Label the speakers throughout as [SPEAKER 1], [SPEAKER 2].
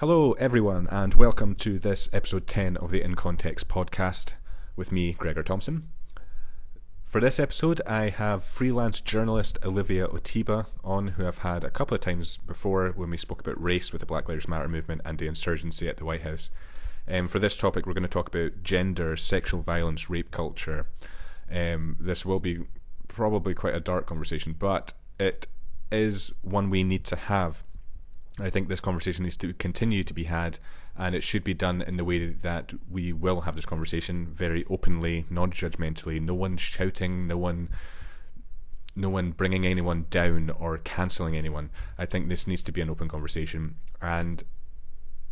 [SPEAKER 1] Hello, everyone, and welcome to this episode 10 of the In Context podcast with me, Gregor Thompson. For this episode, I have freelance journalist Olivia Otibah on, who I've had a couple of times before when we spoke about race with the Black Lives Matter movement and the insurgency at the White House. Um, for this topic, we're going to talk about gender, sexual violence, rape culture. Um, this will be probably quite a dark conversation, but it is one we need to have I think this conversation needs to continue to be had, and it should be done in the way that we will have this conversation very openly, non-judgmentally. No one shouting, no one, no one bringing anyone down or cancelling anyone. I think this needs to be an open conversation, and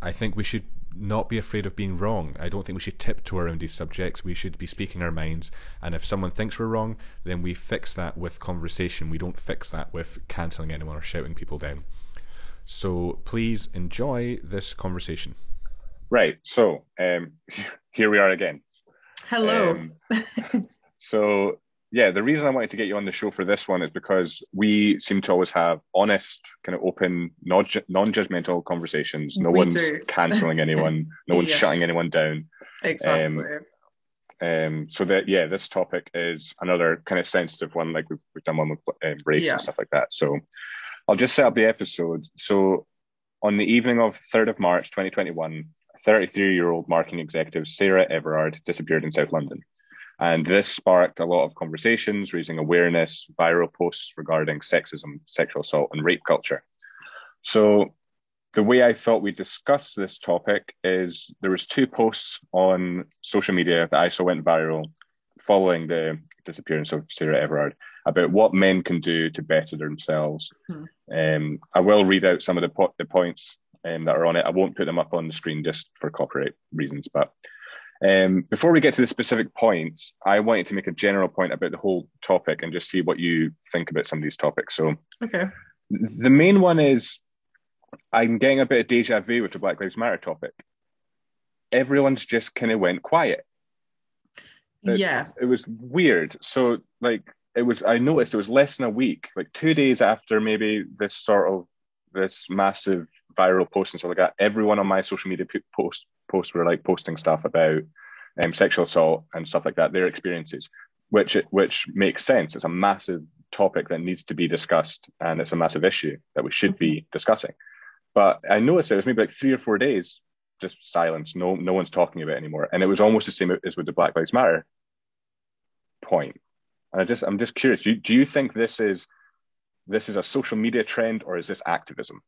[SPEAKER 1] I think we should not be afraid of being wrong. I don't think we should tiptoe around these subjects. We should be speaking our minds, and if someone thinks we're wrong, then we fix that with conversation. We don't fix that with cancelling anyone or shouting people down. So please enjoy this conversation.
[SPEAKER 2] Right. So um, here we are again.
[SPEAKER 3] Hello.
[SPEAKER 2] Um, so yeah, the reason I wanted to get you on the show for this one is because we seem to always have honest, kind of open, non-judgmental conversations. No
[SPEAKER 3] We
[SPEAKER 2] one's cancelling anyone. No one's
[SPEAKER 3] Yeah.
[SPEAKER 2] shutting anyone down.
[SPEAKER 3] exactly.
[SPEAKER 2] Um, so that yeah, this topic is another kind of sensitive one, like we've, we've done one with um, race
[SPEAKER 3] Yeah.
[SPEAKER 2] and stuff like that. So I'll just set up the episode. So on the evening of 3rd of March 2021, 33 year old marketing executive Sarah Everard disappeared in South London. And this sparked a lot of conversations, raising awareness, viral posts regarding sexism, sexual assault, and rape culture. So the way I thought we'd discuss this topic is there was two posts on social media that I saw went viral following the disappearance of Sarah Everard about what men can do to better themselves.
[SPEAKER 3] Hmm.
[SPEAKER 2] Um, I will read out some of the, po- the points um, that are on it. I won't put them up on the screen just for copyright reasons. But um, before we get to the specific points, I wanted to make a general point about the whole topic and just see what you think about some of these topics. So
[SPEAKER 3] okay.
[SPEAKER 2] the main one is I'm getting a bit of deja vu with the Black Lives Matter topic. Everyone's just kind of went quiet. It-
[SPEAKER 3] Yeah.
[SPEAKER 2] It was weird. So like it was I noticed it was less than a week, like two days after maybe this sort of this massive viral post and stuff like that, everyone on my social media post posts were like posting stuff about um, sexual assault and stuff like that, their experiences, which which makes sense. It's a massive topic that needs to be discussed, and it's a massive issue that we should be discussing. But I noticed it was maybe like three or four days, just silence. No, no one's talking about it anymore, and it was almost the same as with the Black Lives Matter point. And I just, I'm just curious. Do you, do you think this is this is a social media trend or is this activism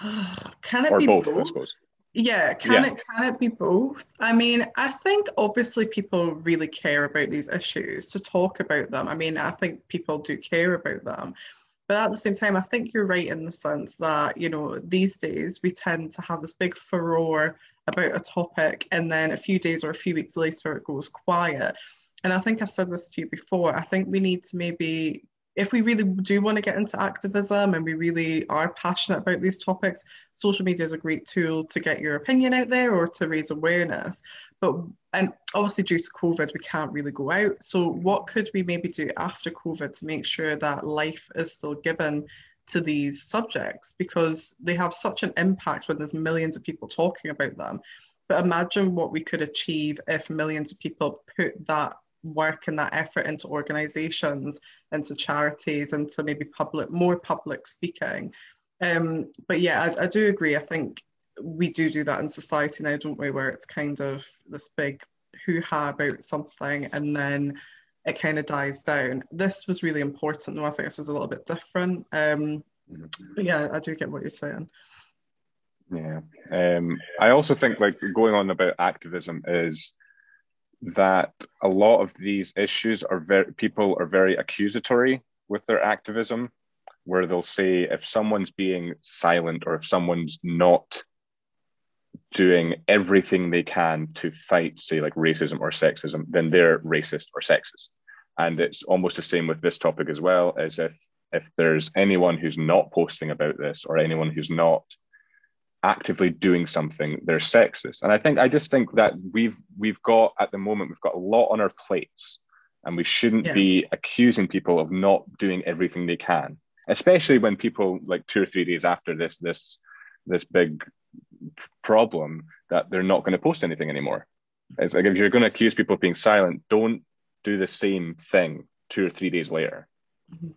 [SPEAKER 3] can it
[SPEAKER 2] or
[SPEAKER 3] be
[SPEAKER 2] both?
[SPEAKER 3] both?
[SPEAKER 2] I suppose.
[SPEAKER 3] Yeah, can
[SPEAKER 2] Yeah.
[SPEAKER 3] it can it be both? I mean, I think obviously people really care about these issues to talk about them. I mean, I think people do care about them. But at the same time, I think you're right in the sense that, you know, these days we tend to have this big furore about a topic and then a few days or a few weeks later it goes quiet. And I think I've said this to you before. I think we need to maybe if we really do want to get into activism and we really are passionate about these topics, social media is a great tool to get your opinion out there or to raise awareness. But and obviously due to COVID, we can't really go out. So what could we maybe do after COVID to make sure that life is still given to these subjects because they have such an impact when there's millions of people talking about them. But imagine what we could achieve if millions of people put that work and that effort into organizations, into charities, into maybe public, more public speaking. Um, but yeah, I, I do agree. I think we do do that in society now, don't we? Where it's kind of this big hoo-ha about something and then it kind of dies down. This was really important, though. I think this was a little bit different. Um, but yeah, I do get what you're saying.
[SPEAKER 2] Yeah. Um, I also think like going on about activism is that a lot of these issues are very people are very accusatory with their activism, where they'll say if someone's being silent or if someone's not doing everything they can to fight, say, like racism or sexism, then they're racist or sexist. And it's almost the same with this topic as well, as if if there's anyone who's not posting about this or anyone who's not actively doing something, they're sexist. And I think I just think that we've we've got at the moment we've got a lot on our plates, and we shouldn't
[SPEAKER 3] Yeah.
[SPEAKER 2] be accusing people of not doing everything they can, especially when people like two or three days after this this this big problem that they're not going to post anything anymore. It's like if you're going to accuse people of being silent, don't do the same thing two or three days later. Mm-hmm.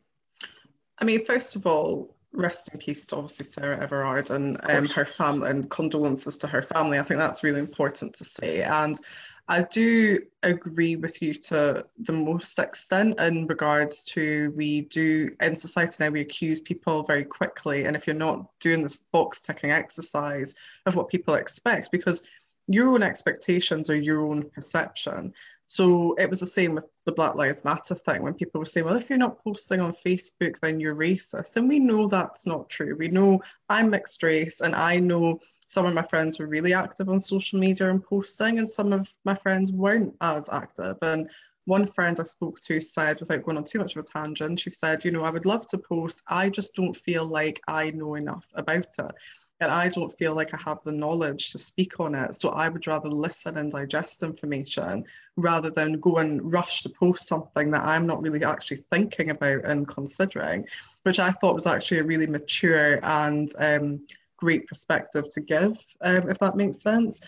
[SPEAKER 3] I mean, first of all, rest in peace to obviously Sarah Everard and um, her family and condolences to her family. I think that's really important to say. And I do agree with you to the most extent in regards to we do in society now we accuse people very quickly and if you're not doing this box ticking exercise of what people expect because your own expectations are your own perception so it was the same with the Black Lives Matter thing when people were saying, well, if you're not posting on Facebook, then you're racist. And we know that's not true. We know I'm mixed race and I know some of my friends were really active on social media and posting, and some of my friends weren't as active. And one friend I spoke to said, without going on too much of a tangent, she said, you know, I would love to post, I just don't feel like I know enough about it and I don't feel like I have the knowledge to speak on it. So I would rather listen and digest information rather than go and rush to post something that I'm not really actually thinking about and considering, which I thought was actually a really mature and um, great perspective to give, um, if that makes sense.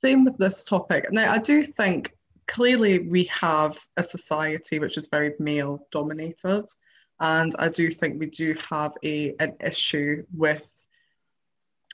[SPEAKER 3] Same with this topic. Now, I do think clearly we have a society which is very male dominated. And I do think we do have a an issue with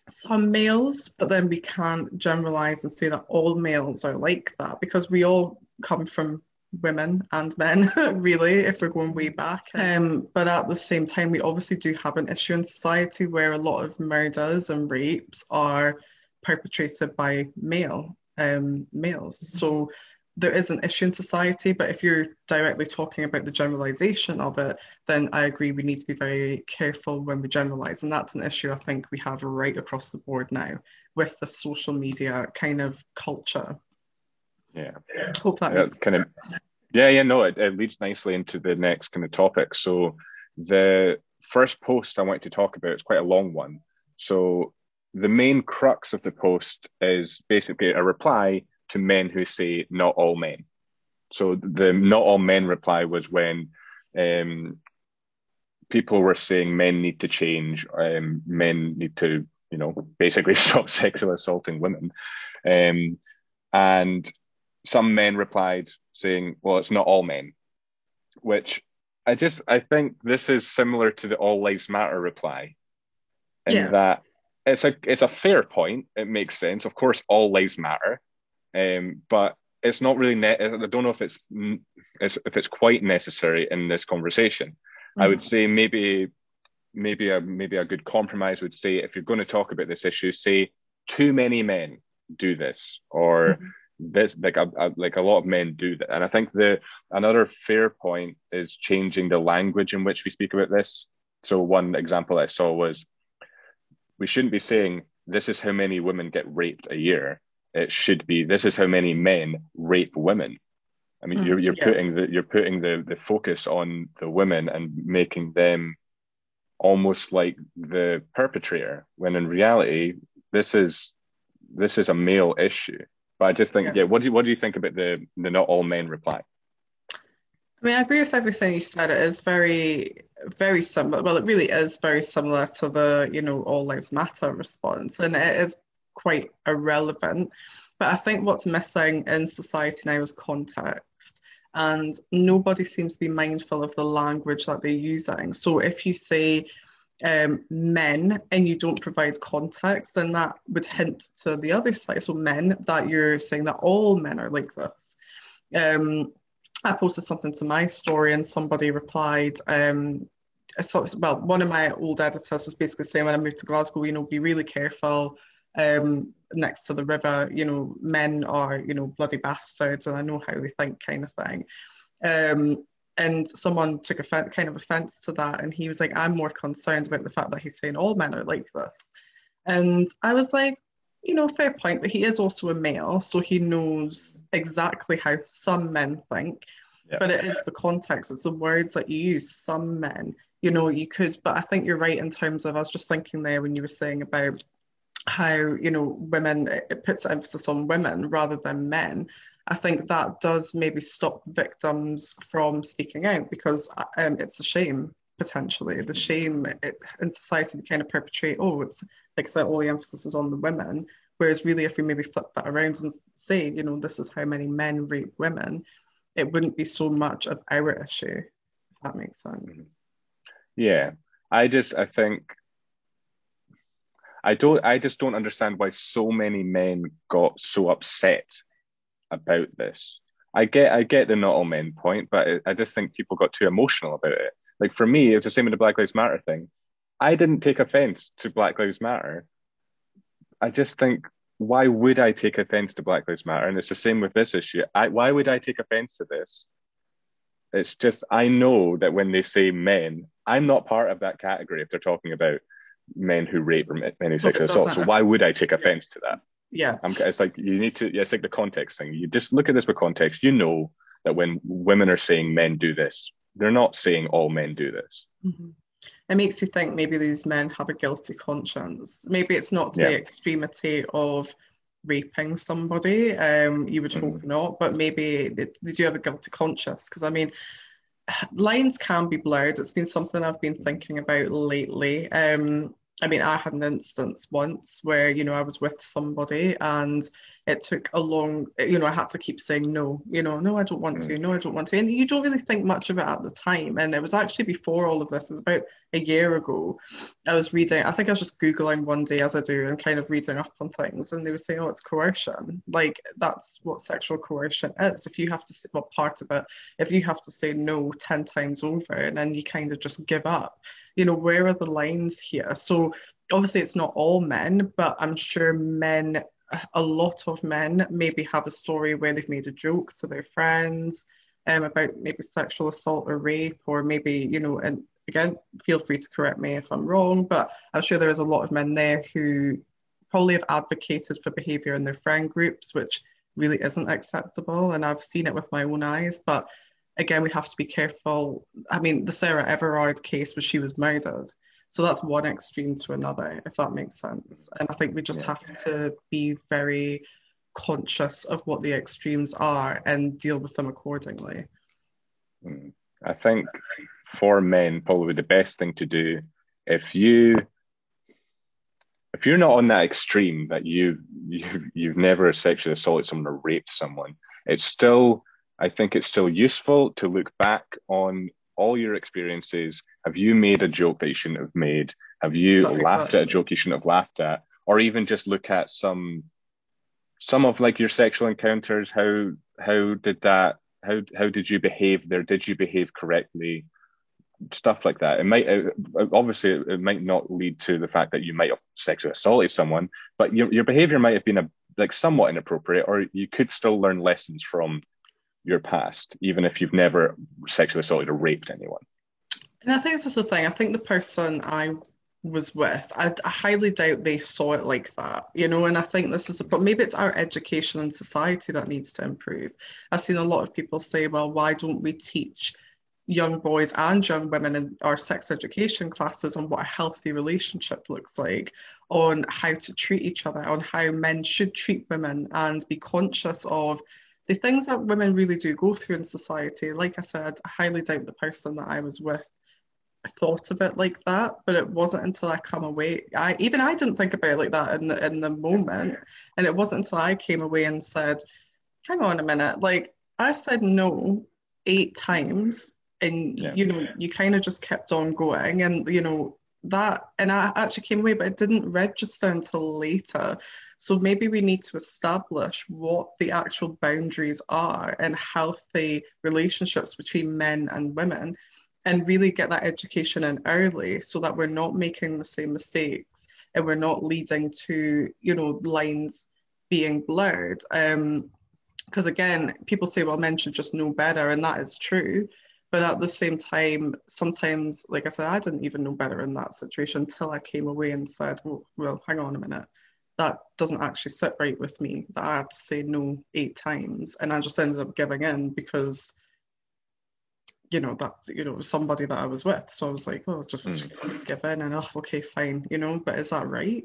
[SPEAKER 3] some males, but then we can't generalize and say that all males are like that because we all come from women and men, really, if we're going way back. Um, but at the same time, we obviously do have an issue in society where a lot of murders and rapes are perpetrated by male um, males. So there is an issue in society, but if you're directly talking about the generalization of it, then I agree we need to be very careful when we generalize. And that's an issue I think we have right across the board now with the social media kind of culture.
[SPEAKER 2] Yeah.
[SPEAKER 3] Hope that makes
[SPEAKER 2] kind of yeah, yeah, no, it, it leads nicely into the next kind of topic. So the first post I want to talk about is quite a long one. So the main crux of the post is basically a reply to men who say not all men. So the not all men reply was when um, people were saying men need to change, um, men need to, you know, basically stop sexually assaulting women. Um, and some men replied saying, well, it's not all men, which I just, I think this is similar to the all lives matter reply in yeah. that it's a, it's a fair point. It makes sense. Of course, all lives matter. Um, but it's not really. Ne- I don't know if it's, it's if it's quite necessary in this conversation. Mm-hmm. I would mm-hmm. say maybe maybe a maybe a good compromise would say if you're going to talk about this issue, say too many men do this or. Mm-hmm this like a, a, like a lot of men do that and i think the another fair point is changing the language in which we speak about this so one example i saw was we shouldn't be saying this is how many women get raped a year it should be this is how many men rape women. I mean, mm, you're you're yeah. putting the you're putting the the focus on the women and making them almost like the perpetrator, when in reality this is this is a male issue. But I just think, yeah, yeah what do you, what do you think about the the not all men reply?
[SPEAKER 3] I mean, I agree with everything you said. It is very, very similar. Well, it really is very similar to the, you know, all lives matter response, and it is quite irrelevant. But I think what's missing in society now is context. And nobody seems to be mindful of the language that they're using. So if you say um, men and you don't provide context, then that would hint to the other side. So men, that you're saying that all men are like this. Um, I posted something to my story and somebody replied, um, well, one of my old editors was basically saying when I moved to Glasgow, you know, be really careful um, next to the river, you know, men are, you know, bloody bastards and I know how they think kind of thing. Um, and someone took a kind of offense to that and he was like, I'm more concerned about the fact that he's saying all men are like this. And I was like, you know, fair point, but he is also a male, so he knows exactly how some men think. Yeah. But it is the context, it's the words that you use. Some men, you know, you could, but I think you're right in terms of, I was just thinking there when you were saying about how you know women it puts emphasis on women rather than men i think that does maybe stop victims from speaking out because um, it's a shame potentially the shame it, in society we kind of perpetrate oh it's like said, all the emphasis is on the women. Whereas really, if we maybe flip that around and say, you know, this is how many men rape women, it wouldn't be so much of our issue, if that makes sense. Mm-hmm.
[SPEAKER 2] Yeah, I just I think I don't I just don't understand why so many men got so upset about this. I get I get the not all men point, but I just think people got too emotional about it. Like for me, it's the same with the Black Lives Matter thing. I didn't take offense to Black Lives Matter. I just think why would I take offense to Black Lives Matter? And it's the same with this issue. I, why would I take offense to this? It's just I know that when they say men, I'm not part of that category if they're talking about men who rape or men who sexually assault. So why would I take offense to that?
[SPEAKER 3] Yeah,
[SPEAKER 2] I'm, it's like you need to. Yeah, it's like the context thing. You just look at this with context. You know that when women are saying men do this, they're not saying all men do this.
[SPEAKER 3] Mm-hmm. It makes you think maybe these men have a guilty conscience. Maybe it's not to yeah. the extremity of raping somebody. Um, you would mm-hmm. hope not, but maybe they, they do have a guilty conscience. Because I mean, lines can be blurred. It's been something I've been thinking about lately. Um, I mean, I had an instance once where, you know, I was with somebody and it took a long, you know, I had to keep saying no, you know, no, I don't want to, mm. no, I don't want to. And you don't really think much of it at the time. And it was actually before all of this, it was about a year ago. I was reading, I think I was just Googling one day as I do and kind of reading up on things. And they were saying, oh, it's coercion. Like, that's what sexual coercion is. If you have to, say, well, part of it, if you have to say no 10 times over and then you kind of just give up you know, where are the lines here? So obviously it's not all men, but I'm sure men, a lot of men maybe have a story where they've made a joke to their friends um, about maybe sexual assault or rape, or maybe, you know, and again, feel free to correct me if I'm wrong, but I'm sure there is a lot of men there who probably have advocated for behaviour in their friend groups, which really isn't acceptable. And I've seen it with my own eyes, but again, we have to be careful. I mean, the Sarah Everard case was she was murdered. So that's one extreme to another, if that makes sense. And I think we just yeah. have to be very conscious of what the extremes are and deal with them accordingly.
[SPEAKER 2] Mm. I think for men, probably the best thing to do if you if you're not on that extreme that you've you've, you've never sexually assaulted someone or raped someone, it's still I think it's still useful to look back on all your experiences. Have you made a joke that you shouldn't have made? Have you exactly, laughed exactly. at a joke you shouldn't have laughed at? Or even just look at some some of like your sexual encounters. How how did that how how did you behave there? Did you behave correctly? Stuff like that. It might uh, obviously it might not lead to the fact that you might have sexually assaulted someone, but your your behavior might have been a like somewhat inappropriate, or you could still learn lessons from your past, even if you've never sexually assaulted or raped anyone.
[SPEAKER 3] And I think this is the thing. I think the person I was with, I, I, highly doubt they saw it like that, you know. And I think this is a. Maybe it's our education and society that needs to improve. I've seen a lot of people say, well, why don't we teach young boys and young women in our sex education classes on what a healthy relationship looks like, on how to treat each other, on how men should treat women, and be conscious of the things that women really do go through in society, like I said, I highly doubt the person that I was with thought of it like that, but it wasn't until I come away. I even I didn't think about it like that in the in the moment, and it wasn't until I came away and said, "Hang on a minute," like I said no eight times, and yeah. you know you kind of just kept on going, and you know that, and I actually came away, but it didn't register until later. So maybe we need to establish what the actual boundaries are and healthy relationships between men and women and really get that education in early so that we're not making the same mistakes and we're not leading to, you know, lines being blurred. Um, because again, people say, well, men should just know better, and that is true. But at the same time, sometimes, like I said, I didn't even know better in that situation until I came away and said, well, well hang on a minute that doesn't actually sit right with me that I had to say no eight times and I just ended up giving in because you know that's you know somebody that I was with. So I was like oh just mm. give in and oh okay fine you know but is that right?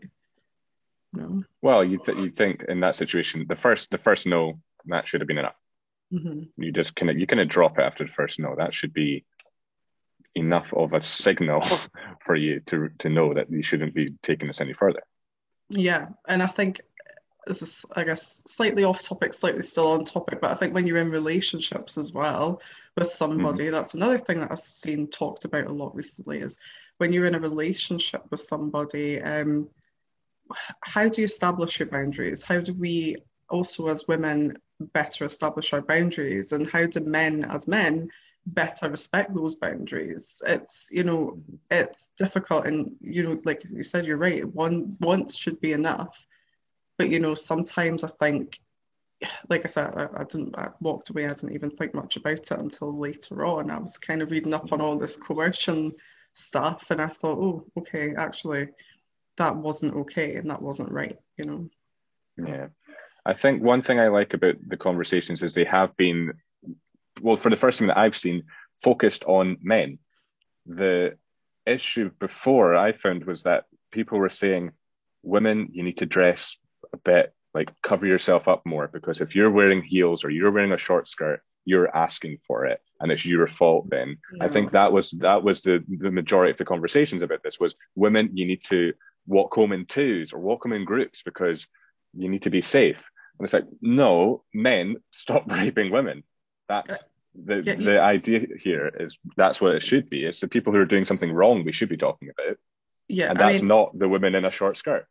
[SPEAKER 3] No.
[SPEAKER 2] Well you th- you think in that situation the first the first no that should have been enough.
[SPEAKER 3] Mm-hmm.
[SPEAKER 2] you just kind of you kind of drop it after the first no. That should be enough of a signal for you to to know that you shouldn't be taking this any further
[SPEAKER 3] Yeah, and I think this is, I guess, slightly off topic, slightly still on topic, but I think when you're in relationships as well with somebody, mm-hmm. that's another thing that I've seen talked about a lot recently is when you're in a relationship with somebody, um, how do you establish your boundaries? How do we also, as women, better establish our boundaries? And how do men, as men, better respect those boundaries? It's, you know, mm-hmm. it's difficult. And, you know, like you said, you're right. One once should be enough. But, you know, sometimes I think, like I said, I, I didn't, I walked away. I didn't even think much about it until later on. I was kind of reading up on mm-hmm. all this coercion stuff and I thought, oh, okay, actually, that wasn't okay and that wasn't right, you know.
[SPEAKER 2] Yeah. I think one thing I like about the conversations is they have been, well, for the first thing that I've seen, focused on men. The issue before I found was that people were saying, women, you need to dress a bit like cover yourself up more because if you're wearing heels or you're wearing a short skirt, you're asking for it and it's your fault then. No. I think that was that was the the majority of the conversations about this was women, you need to walk home in twos or walk home in groups because you need to be safe. And it's like, no, men, stop raping women. That's uh, the yeah, the idea here is that's what it should be. It's the people who are doing something wrong we should be talking about. Yeah. And that's I mean, not the women in a short skirt.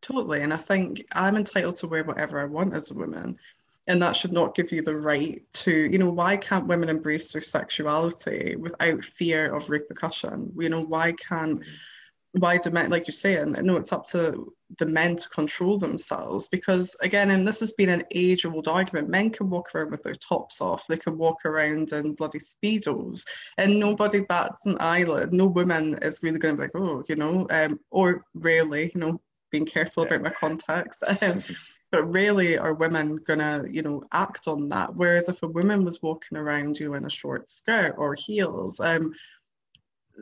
[SPEAKER 3] Totally. And I think I'm entitled to wear whatever I want as a woman. And that should not give you the right to, you know, why can't women embrace their sexuality without fear of repercussion? You know, why can't why do men, like you're saying, no, it's up to the men to control themselves because, again, and this has been an age old argument, men can walk around with their tops off, they can walk around in bloody Speedos, and nobody bats an eyelid. No woman is really going to be like, oh, you know, um, or rarely, you know, being careful yeah. about my context. Um, but rarely are women gonna, you know, act on that. Whereas if a woman was walking around, you know, in a short skirt or heels, um,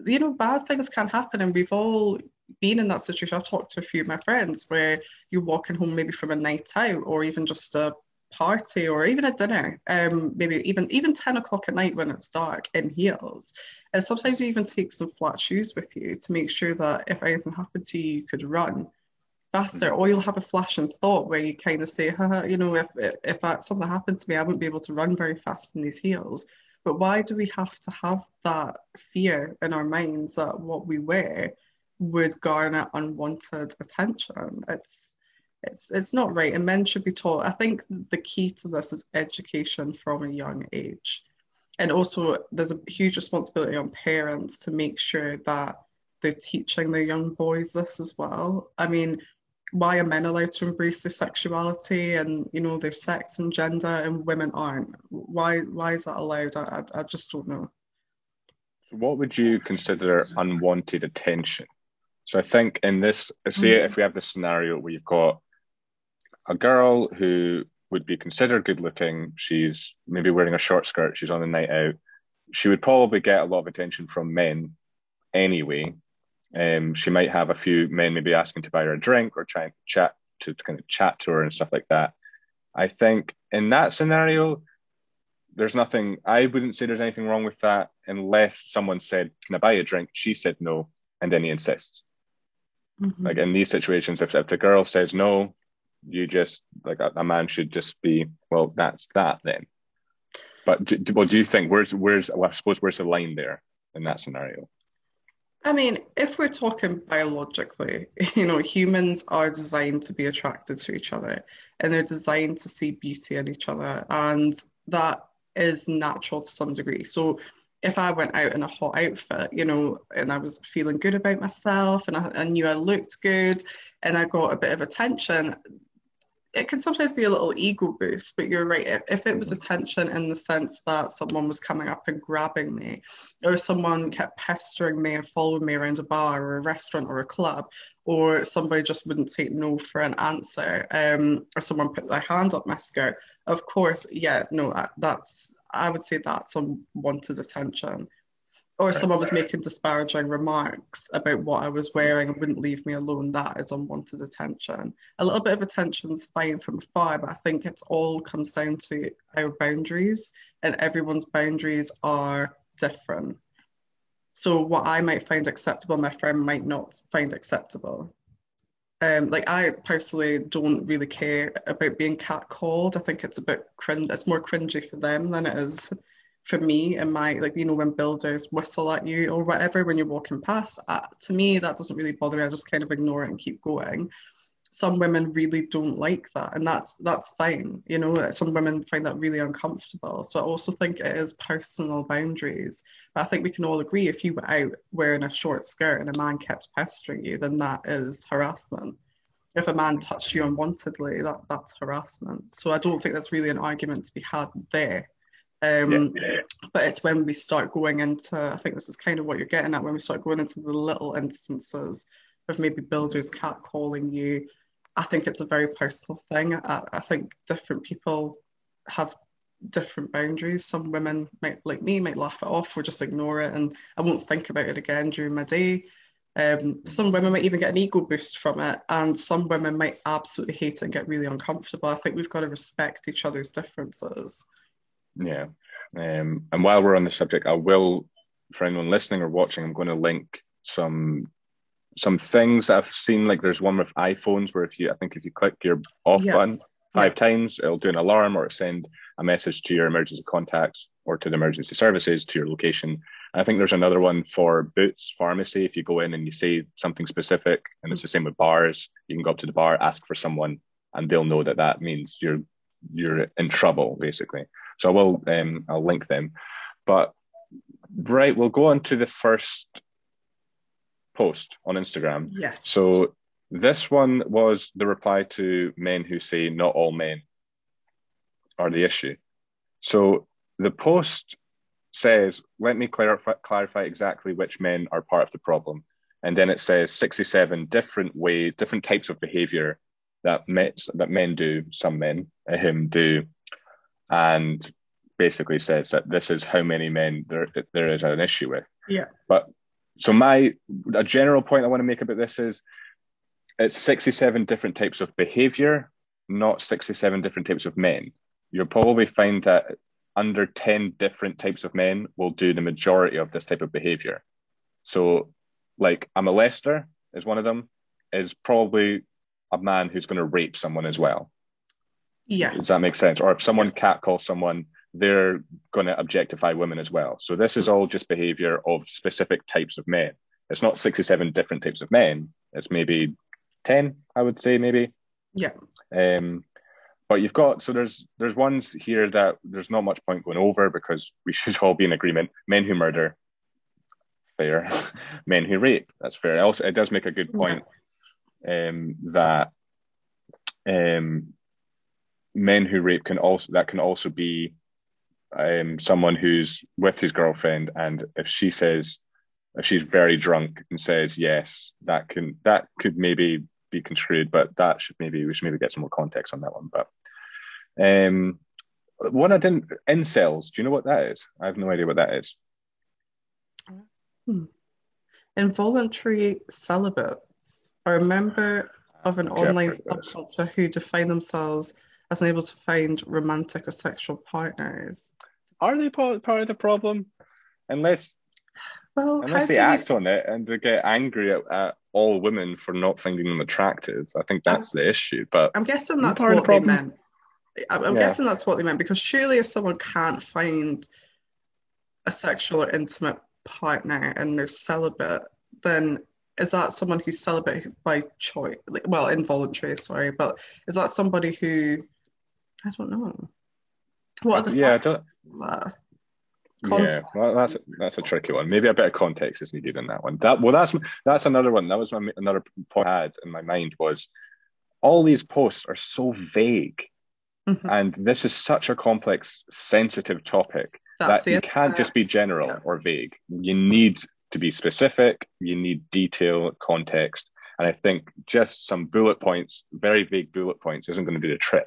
[SPEAKER 3] you know, bad things can happen, and we've all been in that situation. I've talked to a few of my friends where you're walking home maybe from a night out or even just a party or even a dinner, um, maybe even even 10 o'clock at night when it's dark in heels. And sometimes you even take some flat shoes with you to make sure that if anything happened to you, you could run faster. Mm-hmm. Or you'll have a flash and thought where you kind of say, you know, if if that, something happened to me, I wouldn't be able to run very fast in these heels. But why do we have to have that fear in our minds that what we wear would garner unwanted attention? It's it's it's not right, and men should be taught. I think the key to this is education from a young age, and also there's a huge responsibility on parents to make sure that they're teaching their young boys this as well. I mean, why are men allowed to embrace their sexuality and you know their sex and gender and women aren't? Why why is that allowed? I, I, I just don't know.
[SPEAKER 2] So what would you consider unwanted attention? So i think in this say mm. if we have this scenario where you've got a girl who would be considered good looking she's maybe wearing a short skirt she's on a night out she would probably get a lot of attention from men anyway um, she might have a few men maybe asking to buy her a drink or trying to chat to, to kind of chat to her and stuff like that. I think in that scenario, there's nothing. I wouldn't say there's anything wrong with that unless someone said, "Can I buy a drink?" She said no, and then he insists. Mm-hmm. Like in these situations, if if the girl says no, you just like a, a man should just be well, that's that then. But do, well, do you think where's where's well, I suppose where's the line there in that scenario?
[SPEAKER 3] I mean, if we're talking biologically, you know, humans are designed to be attracted to each other and they're designed to see beauty in each other. And that is natural to some degree. So if I went out in a hot outfit, you know, and I was feeling good about myself and I, I knew I looked good and I got a bit of attention, it can sometimes be a little ego boost, but you're right. If, if it was attention in the sense that someone was coming up and grabbing me, or someone kept pestering me and following me around a bar or a restaurant or a club, or somebody just wouldn't take no for an answer, um, or someone put their hand up my skirt, of course, yeah, no, that's I would say that's unwanted attention or someone was making disparaging remarks about what I was wearing and wouldn't leave me alone, that is unwanted attention. A little bit of attention is fine from afar, but I think it all comes down to our boundaries, and everyone's boundaries are different. So what I might find acceptable, my friend might not find acceptable. Um, like I personally don't really care about being catcalled. I think it's a bit cringe. It's more cringy for them than it is for me and my like you know when builders whistle at you or whatever when you're walking past. Uh, to me, that doesn't really bother me. I just kind of ignore it and keep going. Some women really don't like that and that's that's fine you know. Some women find that really uncomfortable. So i also think it is personal boundaries. But i think we can all agree if you were out wearing a short skirt and a man kept pestering you then that is harassment. If a man touched you unwantedly that that's harassment. So i don't think there's really an argument to be had there um, yeah. But it's when we start going into, I think this is kind of what you're getting at, when we start going into the little instances of maybe builders catcalling you, I think it's a very personal thing. I, I think different people have different boundaries. Some women might, like me, might laugh it off or just ignore it, and I won't think about it again during my day. Um, some women might even get an ego boost from it, and some women might absolutely hate it and get really uncomfortable. I think we've got to respect each other's differences.
[SPEAKER 2] Yeah. Um, and while we're on the subject, I will, for anyone listening or watching, I'm going to link some some things I've seen. Like there's one with iPhones where if you, I think if you click your off yes. button five yeah. times, it'll do an alarm or send a message to your emergency contacts or to the emergency services to your location. And I think there's another one for Boots Pharmacy. If you go in and you say something specific, and it's the same with bars, you can go up to the bar, ask for someone, and they'll know that that means you're you're in trouble, basically. So I will um, I'll link them. But right, we'll go on to the first post on Instagram.
[SPEAKER 3] Yes.
[SPEAKER 2] So this one was the reply to men who say not all men are the issue. So the post says, let me clarify, clarify exactly which men are part of the problem. And then it says 67 different way, different types of behavior that men, that men do, some men, him do, and basically says that this is how many men there, there is an issue with.
[SPEAKER 3] Yeah.
[SPEAKER 2] But so my a general point I want to make about this is it's 67 different types of behavior, not 67 different types of men. You'll probably find that under 10 different types of men will do the majority of this type of behavior. So like a molester is one of them, is probably a man who's going to rape someone as well.
[SPEAKER 3] Yeah.
[SPEAKER 2] Does that make sense? Or if someone cat catcalls someone, they're going to objectify women as well. So this is all just behavior of specific types of men. It's not 67 different types of men. It's maybe 10, I would say, maybe.
[SPEAKER 3] Yeah.
[SPEAKER 2] Um, but you've got so there's there's ones here that there's not much point going over because we should all be in agreement. Men who murder, fair. Men who rape, that's fair. Also, it does make a good point yeah. um, that um, men who rape can also that can also be um, someone who's with his girlfriend, and if she says if she's very drunk and says yes, that can that could maybe be construed, but that should maybe we should maybe get some more context on that one. But um, one I didn't incels. Do you know what that is? I have no idea what that is.
[SPEAKER 3] Hmm. Involuntary celibates are a member of an okay, online subculture who define themselves as unable to find romantic or sexual partners
[SPEAKER 2] are they part, part of the problem? Unless
[SPEAKER 3] well,
[SPEAKER 2] unless they act you... on it and they get angry at, at, all women for not finding them attractive. I think that's the issue. But
[SPEAKER 3] I'm guessing that's what the they meant. I'm, I'm yeah. guessing that's what they meant because surely if someone can't find a sexual or intimate partner and they're celibate, then is that someone who's celibate by choice? Well, involuntary, sorry, but is that somebody who I don't know. What are the
[SPEAKER 2] yeah, i yeah, well, that's that's a tricky one. Maybe a bit of context is needed in that one. That well, that's that's another one. That was my, another point I had in my mind was all these posts are so vague, mm-hmm. and this is such a complex, sensitive topic that's that you can't just be general yeah. or vague. You need to be specific. You need detail, context, and I think just some bullet points, very vague bullet points, isn't going to do the trick.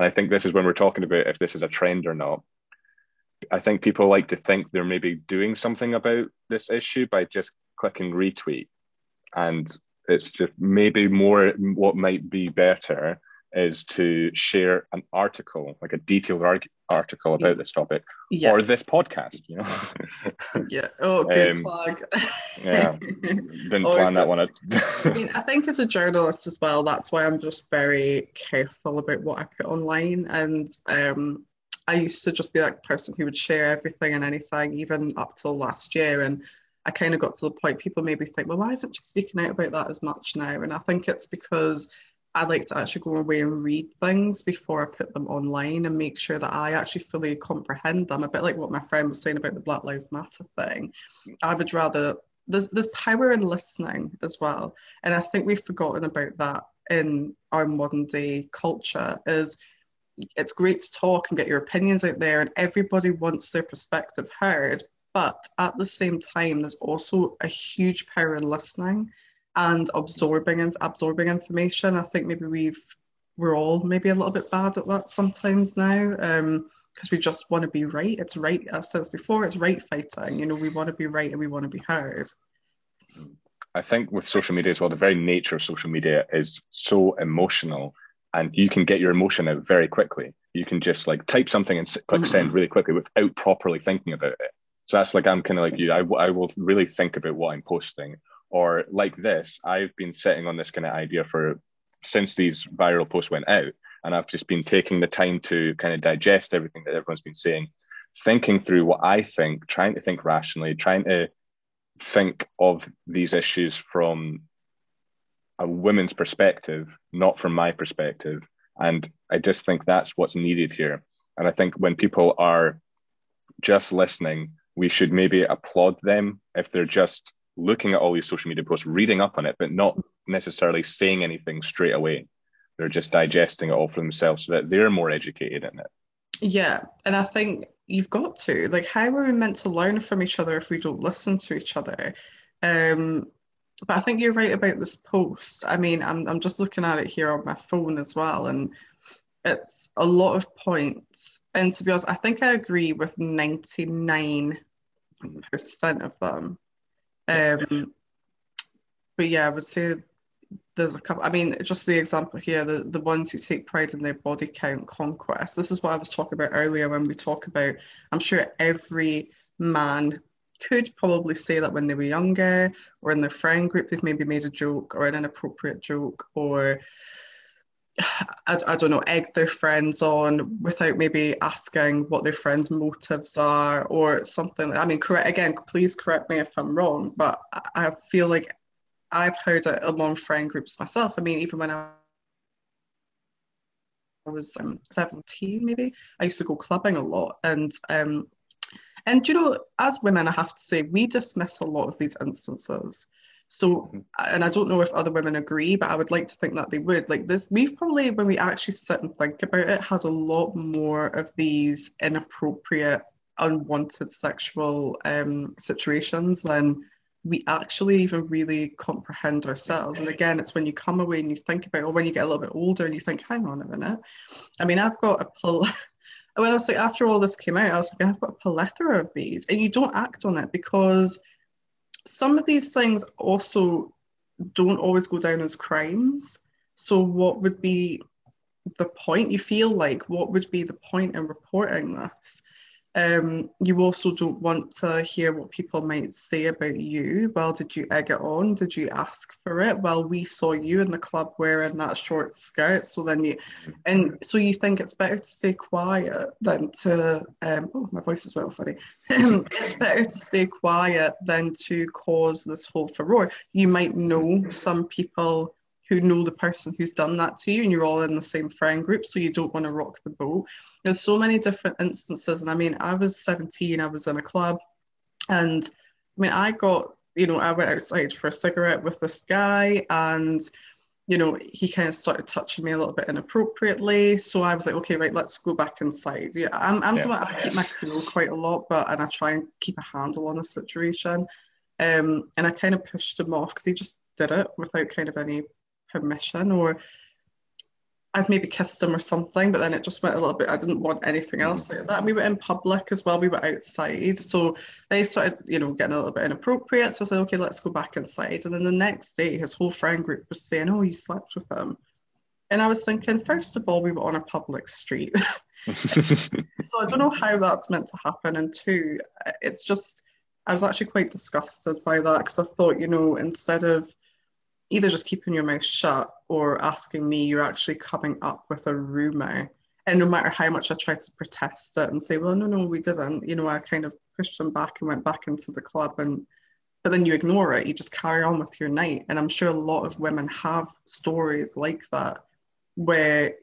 [SPEAKER 2] And I think this is when we're talking about if this is a trend or not. I think people like to think they're maybe doing something about this issue by just clicking retweet. And it's just maybe more what might be better is to share an article, like a detailed article about this topic,
[SPEAKER 3] Yeah.
[SPEAKER 2] or this podcast. You know,
[SPEAKER 3] Yeah. Oh, good
[SPEAKER 2] Um,
[SPEAKER 3] plug.
[SPEAKER 2] yeah. didn't
[SPEAKER 3] Always
[SPEAKER 2] plan that one.
[SPEAKER 3] I mean, I think as a journalist as well, that's why I'm just very careful about what I put online. And um, I used to just be that person who would share everything and anything, even up till last year. And I kind of got to the point people maybe think, well, why isn't she speaking out about that as much now? And I think it's because I like to actually go away and read things before I put them online and make sure that I actually fully comprehend them. A bit like what my friend was saying about the Black Lives Matter thing. I would rather there's there's power in listening as well, and I think we've forgotten about that in our modern day culture. Is it's great to talk and get your opinions out there, and everybody wants their perspective heard. But at the same time, there's also a huge power in listening and absorbing and absorbing information. I think maybe we've we're all maybe a little bit bad at that sometimes now. Um, because we just want to be right. It's right. I've said this before. It's right fighting. You know, we want to be right and we want to be heard.
[SPEAKER 2] I think with social media as well, the very nature of social media is so emotional, and you can get your emotion out very quickly. You can just like type something and click send really quickly without properly thinking about it. So that's like I'm kind of like you. I, I will really think about what I'm posting. Or like this, I've been sitting on this kind of idea for since these viral posts went out, and I've just been taking the time to kind of digest everything that everyone's been saying, thinking through what I think, trying to think rationally, trying to think of these issues from a woman's perspective, not from my perspective. And I just think that's what's needed here. And I think when people are just listening, we should maybe applaud them if they're just looking at all these social media posts, reading up on it, but not necessarily saying anything straight away. They're just digesting it all for themselves so that they're more educated in it.
[SPEAKER 3] Yeah, and I think you've got to. Like, how are we meant to learn from each other if we don't listen to each other? Um, but I think you're right about this post. I mean, I'm I'm just looking at it here on my phone as well, and it's a lot of points. And to be honest, I think I agree with 99% of them. Um, but yeah, I would say there's a couple. I mean, just the example here, the, the ones who take pride in their body count conquest. This is what I was talking about earlier when we talk about, I'm sure every man could probably say that when they were younger or in their friend group, they've maybe made a joke or an inappropriate joke or I, I don't know, egg their friends on without maybe asking what their friends' motives are or something. I mean, correct again, please correct me if I'm wrong, but I, feel like I've heard it among friend groups myself. I mean, even when I was um, 17, maybe, I used to go clubbing a lot. And um, and you know, as women, I have to say, we dismiss a lot of these instances. So, and I don't know if other women agree, but I would like to think that they would. Like this, we've probably, when we actually sit and think about it, had a lot more of these inappropriate, unwanted sexual um, situations than we actually even really comprehend ourselves. And again, it's when you come away and you think about, or when you get a little bit older and you think, hang on a minute. I mean, I've got a pull. when I was like, after all this came out, I was like, I've got a plethora of these, and you don't act on it because some of these things also don't always go down as crimes. So, what would be the point? You feel like, what would be the point in reporting this? Um, you also don't want to hear what people might say about you. Well, did you egg it on? Did you ask for it? Well, we saw you in the club wearing that short skirt, so then you, and so you think it's better to stay quiet than to, um, oh, my voice is well funny. it's better to stay quiet than to cause this whole furore. You might know some people who know the person who's done that to you and you're all in the same friend group so you don't want to rock the boat there's so many different instances and i mean i was 17 i was in a club and i mean i got you know i went outside for a cigarette with this guy and you know he kind of started touching me a little bit inappropriately so i was like okay right let's go back inside yeah i'm, I'm
[SPEAKER 2] Yeah.
[SPEAKER 3] someone i keep my cool quite a lot but and i try and keep a handle on a situation um and i kind of pushed him off because he just did it without kind of any permission or I'd maybe kissed him or something, but then it just went a little bit. I didn't want anything else like that. And we were in public as well. We were outside, so they started, you know, getting a little bit inappropriate. So I said, okay, let's go back inside. And then the next day, his whole friend group was saying, "Oh, you slept with him," And I was thinking, first of all, we were on a public street. so I don't know how that's meant to happen. And two, it's just, I was actually quite disgusted by that because I thought, you know, instead of either just keeping your mouth shut or asking me, you're actually coming up with a rumour. And no matter how much I tried to protest it and say, well, no, no, we didn't, you know, I kind of pushed them back and went back into the club and but then you ignore it, you just carry on with your night. And I'm sure a lot of women have stories like that where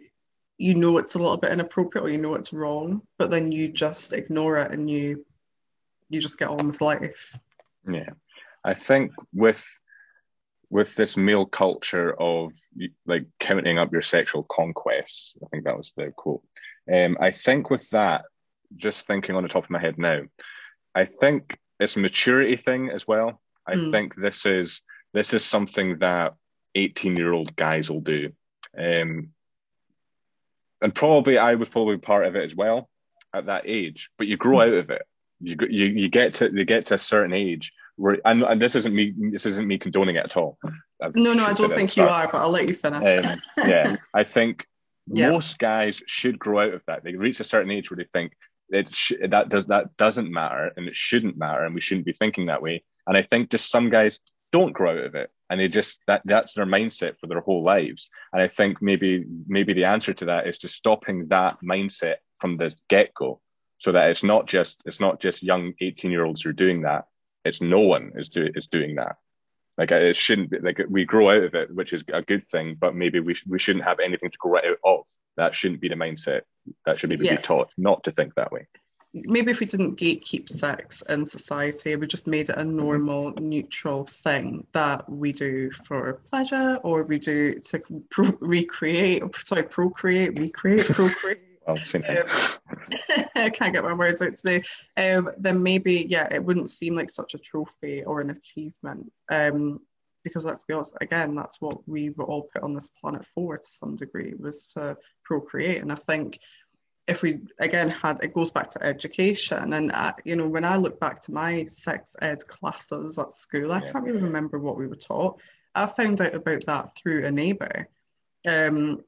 [SPEAKER 3] you know it's a little bit inappropriate or you know it's wrong, but then you just ignore it and you you just get on with life.
[SPEAKER 2] Yeah. I think with with this male culture of like counting up your sexual conquests, I think that was the quote. Um, I think with that, just thinking on the top of my head now, I think it's a maturity thing as well. I mm. think this is this is something that 18 year old guys will do. Um, and probably I was probably part of it as well at that age. But you grow out of it. You you you get to you get to a certain age where and, and this isn't me this isn't me condoning it at all.
[SPEAKER 3] I've no, no, I don't think you are, but I'll let you finish. Um,
[SPEAKER 2] yeah, I think yeah. most guys should grow out of that. They reach a certain age where they think it sh- that does that doesn't matter and it shouldn't matter and we shouldn't be thinking that way. And I think just some guys don't grow out of it and they just that that's their mindset for their whole lives and i think maybe maybe the answer to that is to stopping that mindset from the get-go so that it's not just it's not just young 18 year olds who are doing that it's no one is, do, is doing that like it shouldn't be like we grow out of it which is a good thing but maybe we, sh- we shouldn't have anything to grow out of that shouldn't be the mindset that should maybe yeah. be taught not to think that way
[SPEAKER 3] maybe if we didn't gatekeep sex in society, we just made it a normal, neutral thing that we do for pleasure or we do to pro- recreate, sorry, procreate, recreate, procreate.
[SPEAKER 2] Well, same thing.
[SPEAKER 3] Um, I can't get my words out today. Um, then maybe, yeah, it wouldn't seem like such a trophy or an achievement. Um, because let's be honest, again, that's what we were all put on this planet for to some degree, was to procreate. And I think if we again had it goes back to education and uh, you know when i look back to my sex ed classes at school i can't even remember what we were taught i found out about that through a neighbor um,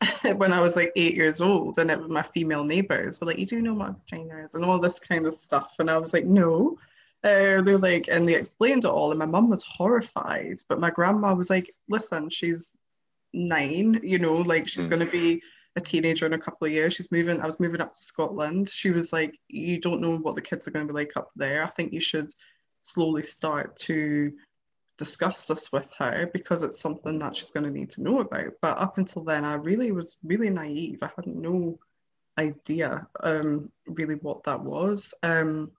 [SPEAKER 3] when i was like eight years old and it was my female neighbors were like you do know what a vagina is and all this kind of stuff and i was like no uh, they're like and they explained it all and my mum was horrified but my grandma was like listen she's nine you know like she's mm. going to be a teenager in a couple of years. She's moving. I was moving up to Scotland. She was like, "You don't know what the kids are going to be like up there. I think you should slowly start to discuss this with her because it's something that she's going to need to know about." But up until then, I really was really naive. I had no idea um, really what that was. Um,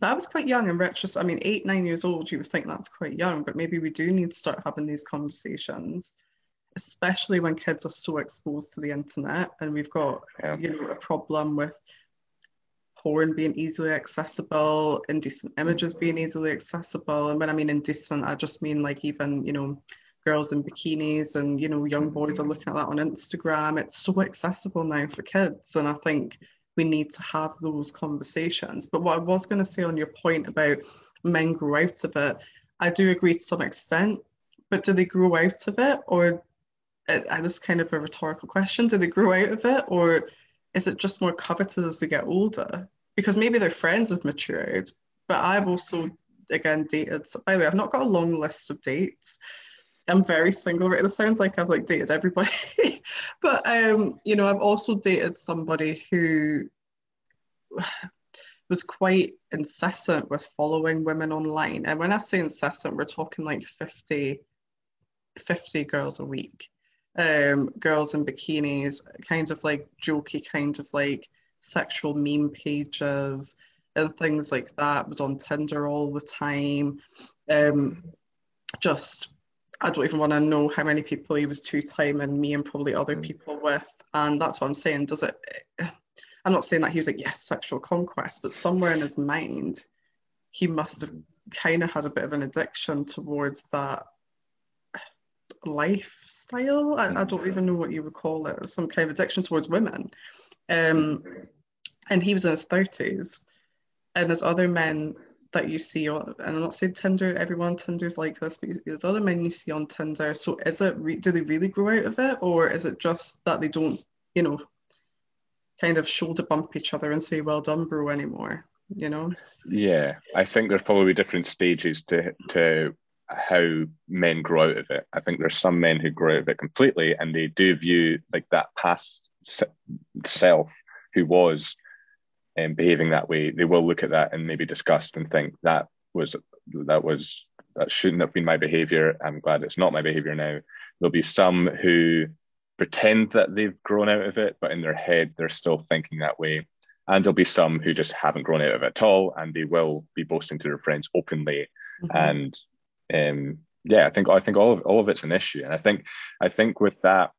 [SPEAKER 3] but I was quite young in retrospect. I mean, eight, nine years old, you would think that's quite young, but maybe we do need to start having these conversations especially when kids are so exposed to the internet and we've got yeah. you know a problem with porn being easily accessible indecent images mm. being easily accessible. And when i mean indecent i just mean like even you know girls in bikinis and you know young boys are mm-hmm. looking at that on instagram. It's so accessible now for kids. And i think we need to have those conversations. But what i was going to say on your point about men grow out of it i do agree to some extent. But do they grow out of it or uh, uh this kind of a rhetorical question. Do they grow out of it, or is it just more coveted as they get older? Because maybe their friends have matured, but I've also again dated. By the way, I've not got a long list of dates. I'm very single right. It sounds like I've like dated everybody, but um, you know, I've also dated somebody who was quite incessant with following women online. And when I say incessant, we're talking like 50, 50 girls a week um, girls in bikinis, kind of like jokey, kind of like sexual meme pages and things like that. Was on Tinder all the time. Um, just, I don't even want to know how many people he was two time and me and probably other mm. people with. And that's what I'm saying. Does it? I'm not saying that he was like yes, sexual conquest, but somewhere in his mind, he must have kind of had a bit of an addiction towards that lifestyle. I, I, don't even know what you would call it. Some kind of addiction towards women. Um, and he was in his thirties, and there's other men that you see on, and I'm not saying Tinder, everyone Tinder's like this, but there's other men you see on Tinder. So is it, re- do they really grow out of it, or is it just that they don't, you know, kind of shoulder bump each other and say, well done, bro, anymore? You know?
[SPEAKER 2] Yeah, I think there's probably different stages to to how men grow out of it. I think there's some men who grow out of it completely, and they do view like that past self who was um, behaving that way. They will look at that and maybe disgust and think that was that was that shouldn't have been my behavior. I'm glad it's not my behavior now. There'll be some who pretend that they've grown out of it, but in their head they're still thinking that way. And there'll be some who just haven't grown out of it at all, and they will be boasting to their friends openly. Mm-hmm. And um, yeah, I think I think all of all of it's an issue, and I think I think with that,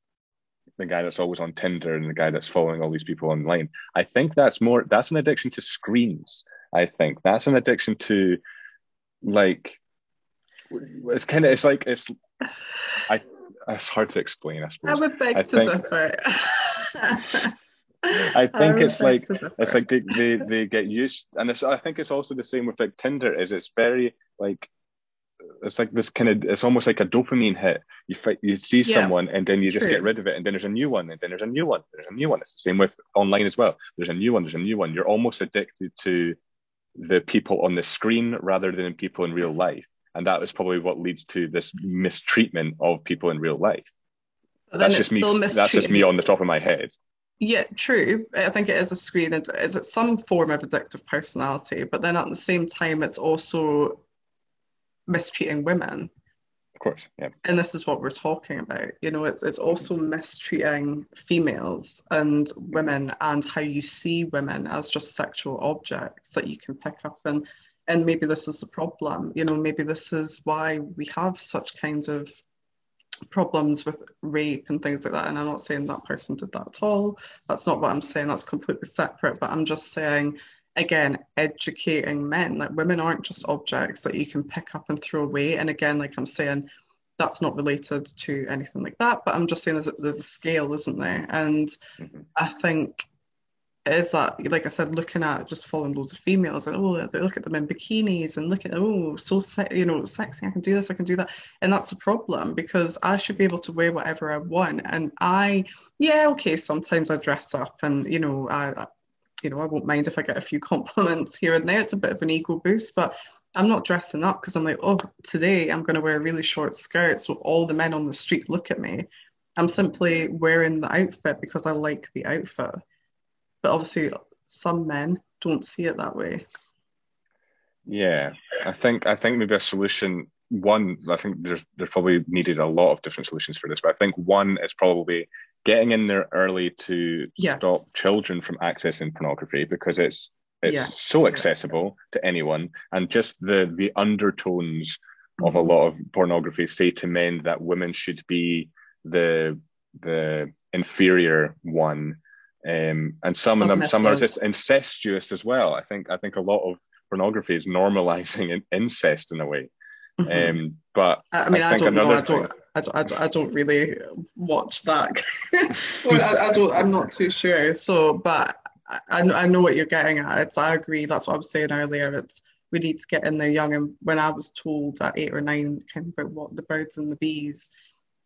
[SPEAKER 2] the guy that's always on Tinder and the guy that's following all these people online, I think that's more that's an addiction to screens. I think that's an addiction to like it's kind of it's like it's I it's hard to explain. I suppose.
[SPEAKER 3] I would beg
[SPEAKER 2] I
[SPEAKER 3] to think, differ.
[SPEAKER 2] I think I it's like it's like they, they they get used, and it's, I think it's also the same with like Tinder. Is it's very like it's like this kind of it's almost like a dopamine hit. You fight, you see yeah, someone and then you just get rid of it, and then there's a new one, and then there's a new one, there's a new one. It's the same with online as well. There's a new one, there's a new one. You're almost addicted to the people on the screen rather than people in real life, and that is probably what leads to this mistreatment of people in real life. That's just me. That's just me on the top of my head.
[SPEAKER 3] Yeah, true. I think it is a screen. It's, it's some form of addictive personality, but then at the same time, it's also mistreating women.
[SPEAKER 2] Of course, yeah.
[SPEAKER 3] And this is what we're talking about. You know, it's it's also mistreating females and women and how you see women as just sexual objects that you can pick up and and maybe this is the problem. You know, maybe this is why we have such kinds of problems with rape and things like that. And I'm not saying that person did that at all. That's not what I'm saying. That's completely separate. But I'm just saying again educating men like women aren't just objects that you can pick up and throw away. And again like i'm saying that's not related to anything like that but i'm just saying there's a, there's a scale isn't there? And mm-hmm. i think is that like i said looking at just following loads of females and oh they look at them in bikinis and look at oh so se- you know sexy i can do this i can do that. And that's a problem because i should be able to wear whatever i want. And i yeah okay sometimes i dress up and you know i you know, I won't mind if I get a few compliments here and there. It's a bit of an ego boost, but I'm not dressing up because I'm like, oh, today I'm going to wear a really short skirt so all the men on the street look at me. I'm simply wearing the outfit because I like the outfit. But obviously, some men don't see it that way.
[SPEAKER 2] Yeah, I think I think maybe a solution. One, I think there's there's probably needed a lot of different solutions for this, but I think one is probably getting in there early to yes. stop children from accessing pornography because it's it's so accessible yeah. to anyone and just the the undertones mm-hmm. of a mm-hmm. lot of pornography say to men that women should be the the inferior one um, and some of them some are just incestuous as well i think i think a lot of pornography is normalizing incest in a way mm-hmm. um, but
[SPEAKER 3] i mean i, I don't know I don't, I don't, I I don't really watch that. well, I, I, don't. I'm not too sure. So, but I, I know what you're getting at. It's. I agree. That's what I was saying earlier. It's we need to get in there young. And when I was told at eight or nine, kind of about what the birds and the bees,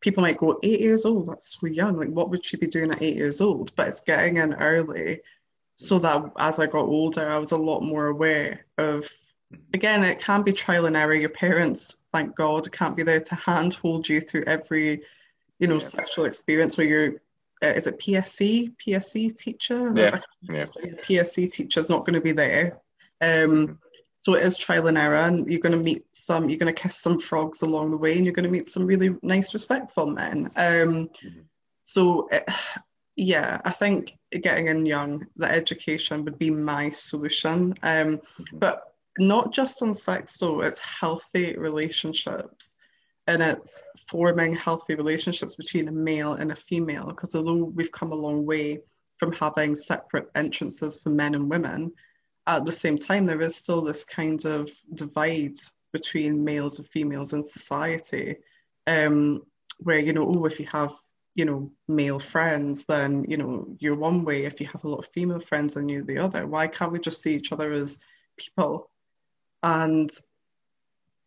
[SPEAKER 3] people might go eight years old. That's so young. Like, what would she be doing at eight years old? But it's getting in early, so that as I got older, I was a lot more aware of. Again, it can be trial and error. Your parents thank God, can't be there to handhold you through every, you know, yeah. sexual experience where you're, uh, is it PSC, PSC teacher?
[SPEAKER 2] Yeah. yeah.
[SPEAKER 3] PSC teacher's not going to be there. Um, mm-hmm. So it is trial and error, and you're going to meet some, you're going to kiss some frogs along the way, and you're going to meet some really nice, respectful men. Um, mm-hmm. So, it, yeah, I think getting in young, the education would be my solution. Um, mm-hmm. But not just on sex though, it's healthy relationships and it's forming healthy relationships between a male and a female. Because although we've come a long way from having separate entrances for men and women, at the same time, there is still this kind of divide between males and females in society, um, where, you know, oh, if you have, you know, male friends, then, you know, you're one way. If you have a lot of female friends, then you're the other. Why can't we just see each other as people And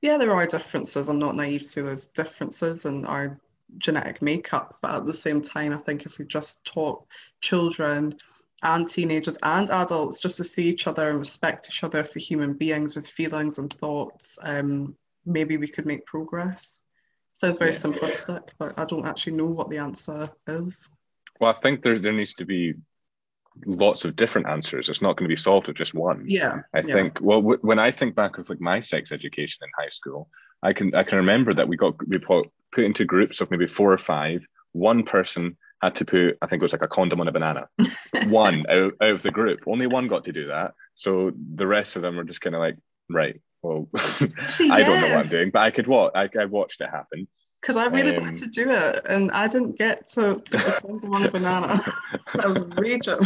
[SPEAKER 3] yeah, there are differences. I'm not naive to those differences in our genetic makeup, but at the same time, I think if we just taught children and teenagers and adults just to see each other and respect each other for human beings with feelings and thoughts, um, maybe we could make progress. Sounds very yeah. simplistic, but I don't actually know what the answer is.
[SPEAKER 2] Well, I think there there needs to be lots of different answers. It's not going to be solved with just one.
[SPEAKER 3] Yeah.
[SPEAKER 2] I
[SPEAKER 3] yeah.
[SPEAKER 2] think well w- when I think back of like my sex education in high school, I can I can remember that we got we put put into groups of maybe four or five. One person had to put I think it was like a condom on a banana. one out, out of the group. Only one got to do that. So the rest of them were just kind of like, right, well, I don't know what I'm doing, but I could what I, I watched it happen
[SPEAKER 3] because I really um, wanted to do it and I didn't get to put the condom on a banana. I was raging.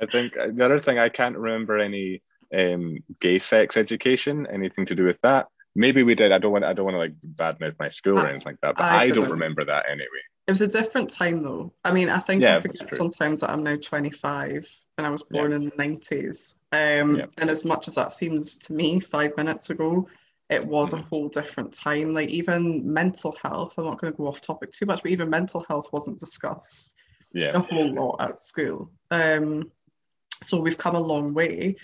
[SPEAKER 2] I think the other thing I can't remember any um, gay sex education, anything to do with that. Maybe we did. I don't want. I don't want to like badmouth my school or anything like that. But I, I don't remember that anyway.
[SPEAKER 3] It was a different time though. I mean, I think yeah, I forget sometimes that I'm now 25 and I was born yeah. in the 90s. Um, yeah. And as much as that seems to me five minutes ago, it was a whole different time. Like even mental health, I'm not going to go off topic too much, but even mental health wasn't discussed
[SPEAKER 2] yeah.
[SPEAKER 3] a whole lot at school. Um, so we've come a long way.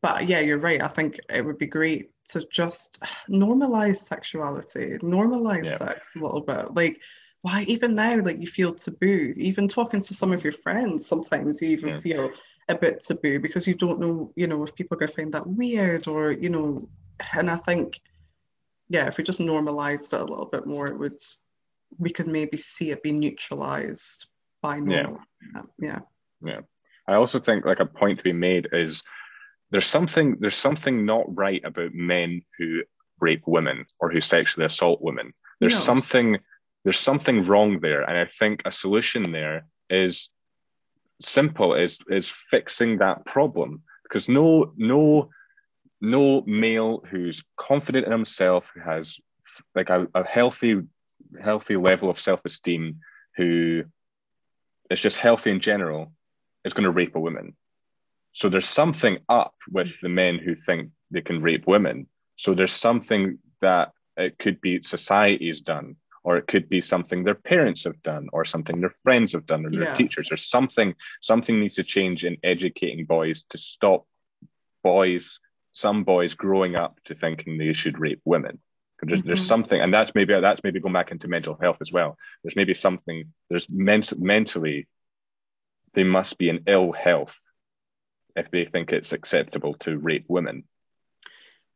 [SPEAKER 3] But yeah, you're right. I think it would be great to just normalize sexuality, normalize yeah. sex a little bit. Like, why even now, like you feel taboo? Even talking to some of your friends, sometimes you even yeah. feel a bit taboo because you don't know, you know, if people are going to find that weird or, you know, and I think, yeah, if we just normalized it a little bit more, it would, we could maybe see it be neutralized by normal.
[SPEAKER 2] Yeah.
[SPEAKER 3] Yeah.
[SPEAKER 2] Yeah. I also think like a point to be made is there's something there's something not right about men who rape women or who sexually assault women. There's no. something there's something wrong there, and I think a solution there is simple is is fixing that problem because no no no male who's confident in himself who has like a, a healthy healthy level of self-esteem who is just healthy in general is going to rape a woman so there's something up with the men who think they can rape women so there's something that it could be society's done or it could be something their parents have done or something their friends have done or their yeah. teachers or something something needs to change in educating boys to stop boys some boys growing up to thinking they should rape women there's, mm-hmm. there's something and that's maybe that's maybe going back into mental health as well there's maybe something there's ment- mentally they must be in ill health if they think it's acceptable to rape women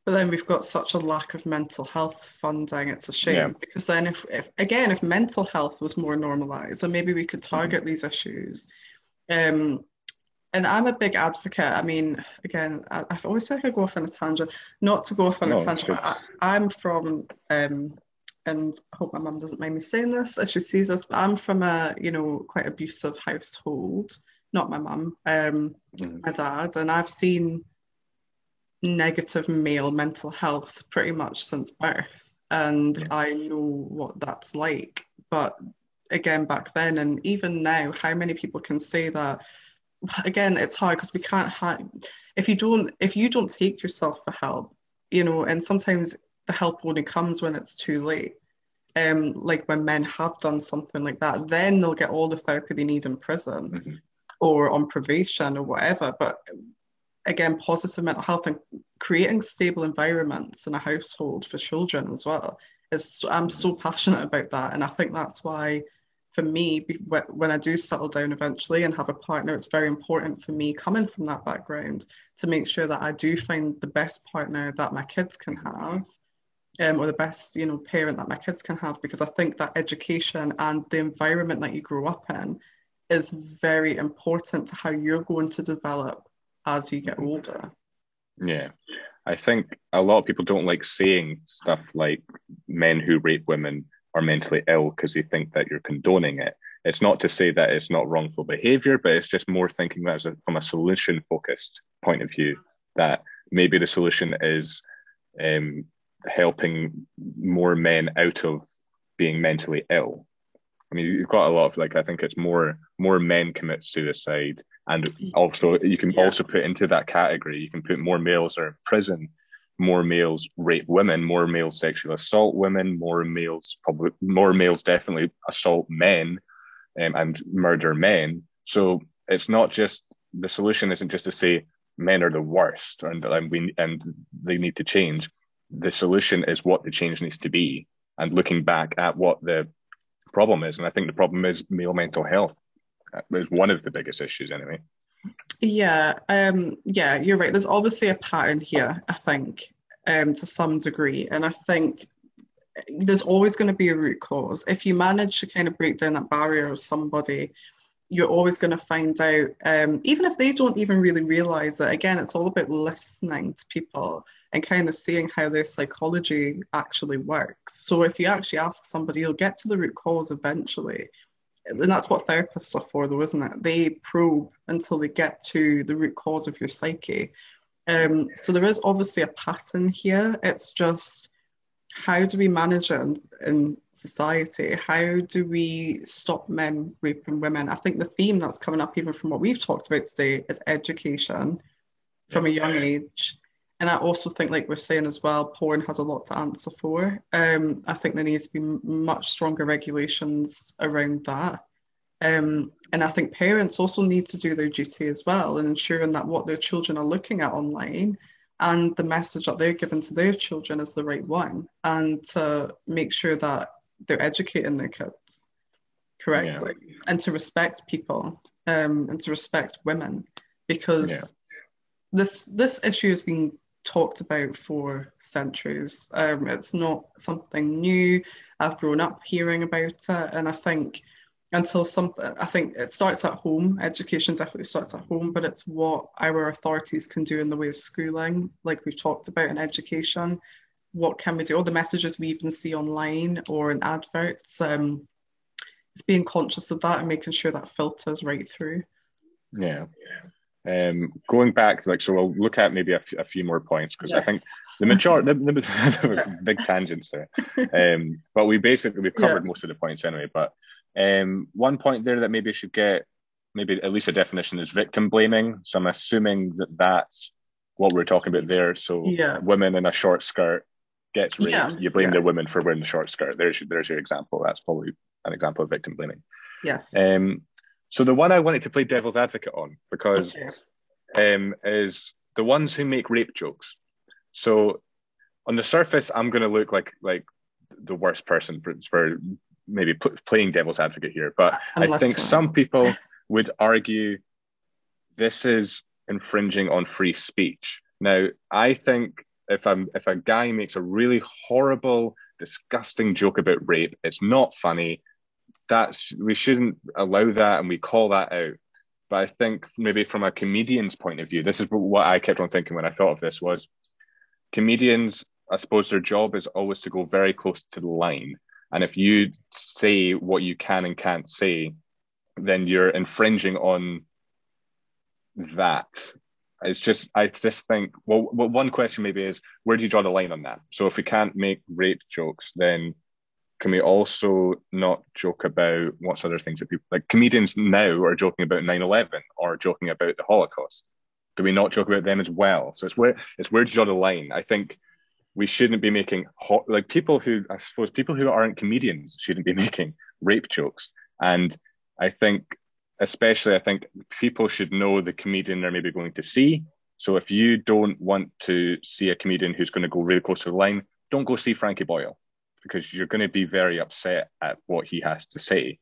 [SPEAKER 3] but then we've got such a lack of mental health funding. It's a shame yeah. because then, if, if again, if mental health was more normalized, then maybe we could target mm-hmm. these issues. Um, and I'm a big advocate. I mean, again, I, I always feel like I go off on a tangent. Not to go off on no, a tangent, but I, am from, um, and I hope my mum doesn't mind me saying this as she sees this, but I'm from a, you know, quite abusive household. Not my mum, um, mm-hmm. my dad, and I've seen negative male mental health pretty much since birth. And yeah. I know what that's like. But again, back then and even now, how many people can say that? Again, it's hard because we can't have, if you don't, if you don't take yourself for help, you know, and sometimes the help only comes when it's too late. Um, like when men have done something like that, then they'll get all the therapy they need in prison mm-hmm. or on probation or whatever. But again, positive mental health and creating stable environments in a household for children as well. Is I'm so passionate about that, and I think that's why, for me, when I do settle down eventually and have a partner, it's very important for me coming from that background to make sure that I do find the best partner that my kids can have. Um, or the best, you know, parent that my kids can have, because I think that education and the environment that you grow up in is very important to how you're going to develop as you get older.
[SPEAKER 2] Yeah. I think a lot of people don't like saying stuff like men who rape women are mentally ill because they think that you're condoning it. It's not to say that it's not wrongful behavior, but it's just more thinking that a, from a solution focused point of view, that maybe the solution is um, helping more men out of being mentally ill. I mean, you've got a lot of like I think it's more more men commit suicide, and also you can
[SPEAKER 3] Yeah.
[SPEAKER 2] also put into that category. You can put more males are in prison, more males rape women, more males sexually assault women, more males probably more males definitely assault men, um, and murder men. So it's not just the solution isn't just to say men are the worst and, and we and they need to change. The solution is what the change needs to be, and looking back at what the problem is. And I think the problem is male mental health is one of the biggest issues anyway.
[SPEAKER 3] Yeah, um, yeah, you're right. There's obviously a pattern here, I think, um, to some degree. And I think there's always going to be a root cause. If you manage to kind of break down that barrier of somebody, you're always going to find out, um, even if they don't even really realize it. Again, it's all about listening to people and kind of seeing how their psychology actually works. So if you actually ask somebody, you'll get to the root cause eventually. And that's what therapists are for, though, isn't it? They probe until they get to the root cause of your psyche. Um, so there is obviously a pattern here. It's just how do we manage it in, in society? How do we stop men raping women? I think the theme that's coming up, even from what we've talked about today, is education from a young age. And I also think, like we're saying as well, porn has a lot to answer for. Um, I think there needs to be much stronger regulations around that. Um, and I think parents also need to do their duty as well in ensuring that what their children are looking at online and the message that they're giving to their children is the right one, and to make sure that they're educating their kids correctly and to respect people um, and to respect women because
[SPEAKER 2] Yeah.
[SPEAKER 3] this this issue has been talked about for centuries. Um, it's not something new. I've grown up hearing about it, and I think until something, I think it starts at home. Education definitely starts at home, but it's what our authorities can do in the way of schooling, like we've talked about in education. What can we do? All the messages we even see online or in adverts. Um, it's being conscious of that and making sure that filters right through.
[SPEAKER 2] Yeah. Yeah. Um, going back, like, so we'll look at maybe a, f- a few more points because I think the majority, the, the big tangents there. Um, but we basically we've covered
[SPEAKER 3] Yeah.
[SPEAKER 2] most of the points anyway. But um, one point there that maybe should get maybe at least a definition is victim blaming. So I'm assuming that that's what we're talking about there. So
[SPEAKER 3] Yeah.
[SPEAKER 2] women in a short skirt gets raped,
[SPEAKER 3] Yeah,
[SPEAKER 2] you blame the women for wearing the short skirt. There's there's your example. That's probably an example of victim blaming.
[SPEAKER 3] yes.
[SPEAKER 2] Um, so the one I wanted to play devil's advocate on because um, is the ones who make rape jokes. So on the surface, I'm going to look like like the worst person for, for maybe pl- playing devil's advocate here, but I think
[SPEAKER 3] I-
[SPEAKER 2] some people would argue this is infringing on free speech. Now, I think if I'm if a guy makes a really horrible, disgusting joke about rape, it's not funny. That's we shouldn't allow that, and we call that out. But I think maybe from a comedian's point of view, this is what I kept on thinking when I thought of this was comedians, I suppose their job is always to go very close to the line. And if you say what you can and can't say, then you're infringing on that. It's just, I just think, well, well, one question maybe is, where do you draw the line on that? So if we can't make rape jokes, then can we also not joke about what's other things that people like comedians now are joking about 9-11 or joking about the holocaust. Do we not joke about them as well? So it's where it's where do you draw the line. I think we shouldn't be making ho- like people who i suppose people who aren't comedians shouldn't be making rape jokes. And i think especially i think people should know the comedian they're maybe going to see. So if you don't want to see a comedian who's going to go really close to the line don't go see frankie boyle because you're going to be very upset at what he has to say.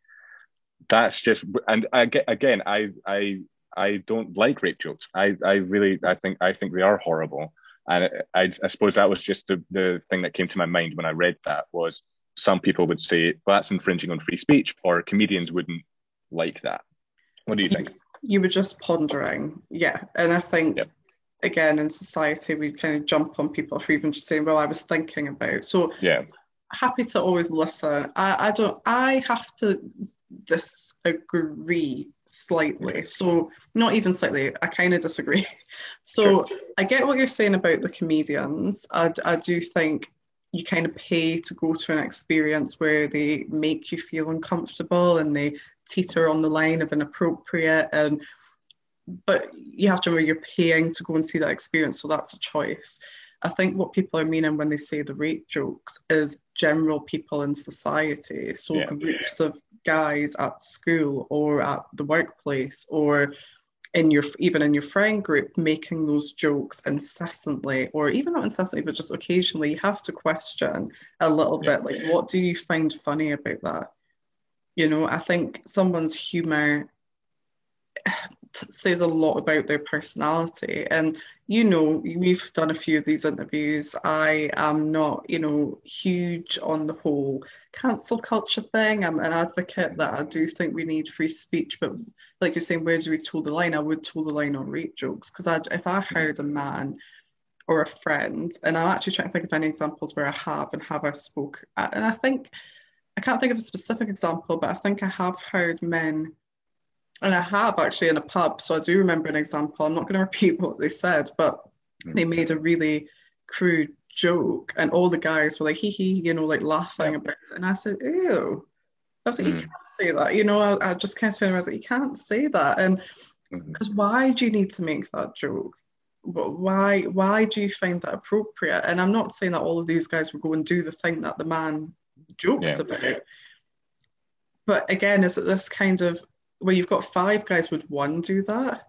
[SPEAKER 2] That's just, and I get again, I I I don't like rape jokes. I I really I think I think they are horrible, and I I suppose that was just the the thing that came to my mind when I read that was some people would say well, that's infringing on free speech, or comedians wouldn't like that. What do you think?
[SPEAKER 3] You were just pondering, yeah. And I think,
[SPEAKER 2] Yep.
[SPEAKER 3] again, in society, we kind of jump on people for even just saying, well, I was thinking about. So
[SPEAKER 2] Yeah,
[SPEAKER 3] happy to always listen. I, I don't, I have to disagree slightly. So not even slightly, I kind of disagree. So I get what you're saying about the comedians. I, I do think you kind of pay to go to an experience where they make you feel uncomfortable and they teeter on the line of inappropriate and but you have to remember you're paying to go and see that experience, so that's a choice. I think what people are meaning when they say the rape jokes is general people in society. So yeah. groups of guys at school or at the workplace or in your even in your friend group making those jokes incessantly or even not incessantly but just occasionally you have to question a little yeah. bit like what do you find funny about that you know i think someone's humor says a lot about their personality. And you know, we've done a few of these interviews. I am not, you know, huge on the whole cancel culture thing. I'm an advocate that I do think we need free speech, but like you're saying, where do we toe the line? I would toe the line on rape jokes because if I heard a man or a friend, and I'm actually trying to think of any examples where I have and have I spoke, and I think I can't think of a specific example, but I think I have heard men and I have actually in a pub, so I do remember an example. I'm not going to repeat what they said, but mm. they made a really crude joke, and all the guys were like, hee hee, you know, like laughing yeah. about it. And I said, ew. I was like, mm. you can't say that. You know, I, I just kind of turned around, I was like, you can't say that. And because mm-hmm. why do you need to make that joke? Why why do you find that appropriate? And I'm not saying that all of these guys will go and do the thing that the man joked yeah. about. But again, is it this kind of where you've got five guys, would one do that?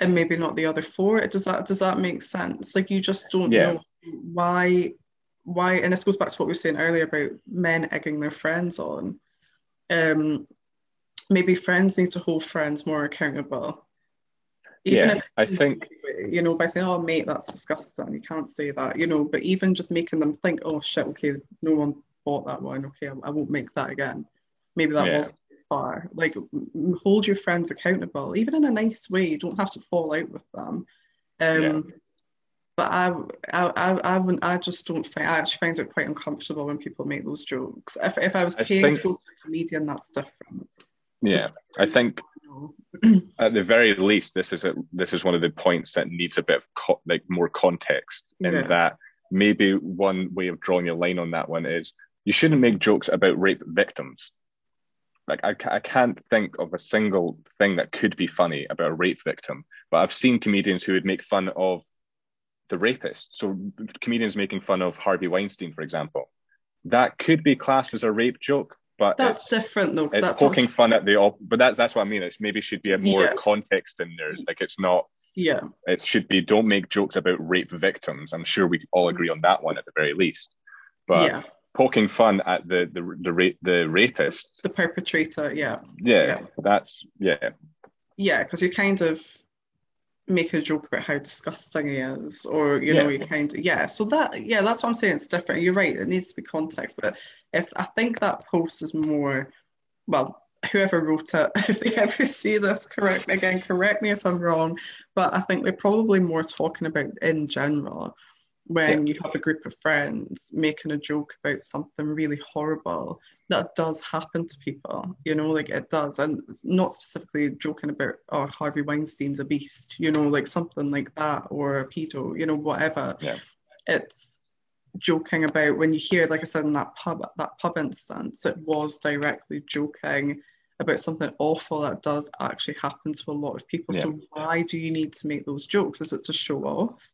[SPEAKER 3] And maybe not the other four. Does that does that make sense? Like you just don't yeah. know why why and this goes back to what we were saying earlier about men egging their friends on. Um maybe friends need to hold friends more accountable.
[SPEAKER 2] Even yeah, if, I think
[SPEAKER 3] you know by saying, "Oh, mate, that's disgusting," you can't say that, you know. But even just making them think, "Oh shit, okay, no one bought that one. Okay, I, I won't make that again." Maybe that yeah. was far. Like hold your friends accountable, even in a nice way. You don't have to fall out with them. Um, yeah. But I, I, I, I, I just don't find. I actually find it quite uncomfortable when people make those jokes. If, if I was paying think, to go to a comedian, that's different.
[SPEAKER 2] Yeah, I think at the very least, this is a, this is one of the points that needs a bit of co- like more context. In yeah. that, maybe one way of drawing a line on that one is you shouldn't make jokes about rape victims like I, I can't think of a single thing that could be funny about a rape victim, but I've seen comedians who would make fun of the rapist. So comedians making fun of Harvey Weinstein, for example, that could be classed as a rape joke, but
[SPEAKER 3] that's different though.
[SPEAKER 2] It's poking fun at the op- but that that's what I mean. It maybe should be a more yeah. context in there. Like it's not.
[SPEAKER 3] Yeah.
[SPEAKER 2] It should be don't make jokes about rape victims. I'm sure we all agree on that one at the very least. But yeah poking fun at the the the, ra- the rapist,
[SPEAKER 3] the perpetrator. Yeah.
[SPEAKER 2] yeah. Yeah, that's yeah.
[SPEAKER 3] Yeah, because you kind of make a joke about how disgusting he is, or you yeah. know, you kind of yeah. So that yeah, that's what I'm saying. It's different. You're right. It needs to be context. But if I think that post is more, well, whoever wrote it, if they ever see this, correct again. Correct me if I'm wrong. But I think they're probably more talking about in general when yeah. you have a group of friends making a joke about something really horrible that does happen to people you know like it does and not specifically joking about oh harvey weinstein's a beast you know like something like that or a pedo you know whatever
[SPEAKER 2] yeah.
[SPEAKER 3] it's joking about when you hear like i said in that pub that pub instance it was directly joking about something awful that does actually happen to a lot of people yeah. so why do you need to make those jokes is it to show off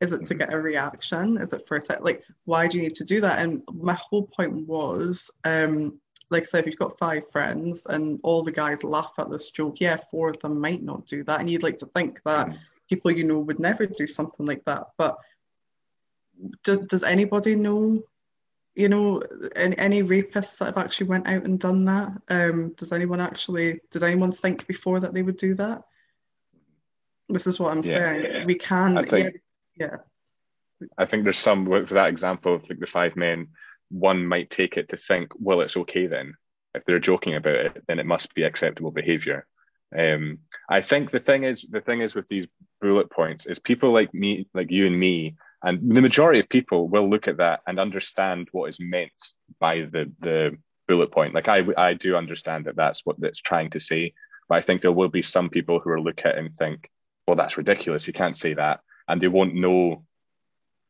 [SPEAKER 3] is it to get a reaction? Is it for it? Like, why do you need to do that? And my whole point was, um, like I said, if you've got five friends and all the guys laugh at this joke, yeah, four of them might not do that. And you'd like to think that mm. people you know would never do something like that. But does, does anybody know, you know, any, any rapists that have actually went out and done that? Um, does anyone actually, did anyone think before that they would do that? This is what I'm yeah. saying. We can, think, yeah, yeah.
[SPEAKER 2] I think there's some for that example of like the five men. One might take it to think, well, it's okay then. If they're joking about it, then it must be acceptable behavior. Um, I think the thing is, the thing is with these bullet points is people like me, like you and me, and the majority of people will look at that and understand what is meant by the the bullet point. Like I, I do understand that that's what it's trying to say, but I think there will be some people who will look at it and think, well, that's ridiculous. You can't say that and they won't know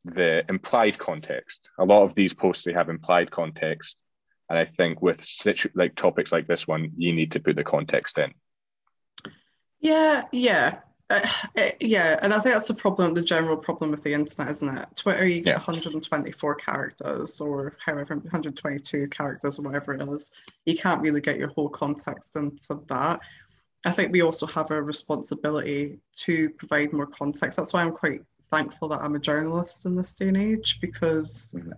[SPEAKER 2] the implied context. A lot of these posts they have implied context, and I think with situ- like topics like this one, you need to put the context in.
[SPEAKER 3] Yeah, yeah. Uh, uh, yeah, and I think that's the problem, the general problem with the internet, isn't it? Twitter, you get
[SPEAKER 2] Yeah.
[SPEAKER 3] 124 characters or however, 122 characters or whatever it is. You can't really get your whole context into that. I think we also have a responsibility to provide more context. That's why I'm quite thankful that I'm a journalist in this day and age because
[SPEAKER 2] Mhm.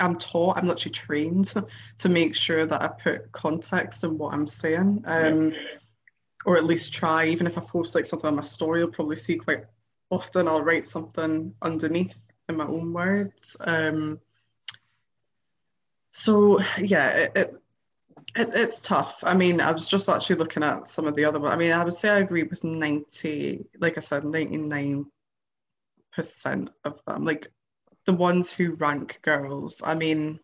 [SPEAKER 3] I'm taught, I'm literally trained to make sure that I put context in what I'm saying. Um, or at least try, even if I post like something on my story, you'll probably see quite often I'll write something underneath in my own words. Um, so yeah, it, it, it, it's tough. I mean, I was just actually looking at some of the other. I mean, I would say I agree with 90, like I said, 99% of them. Like the ones who rank girls, I mean,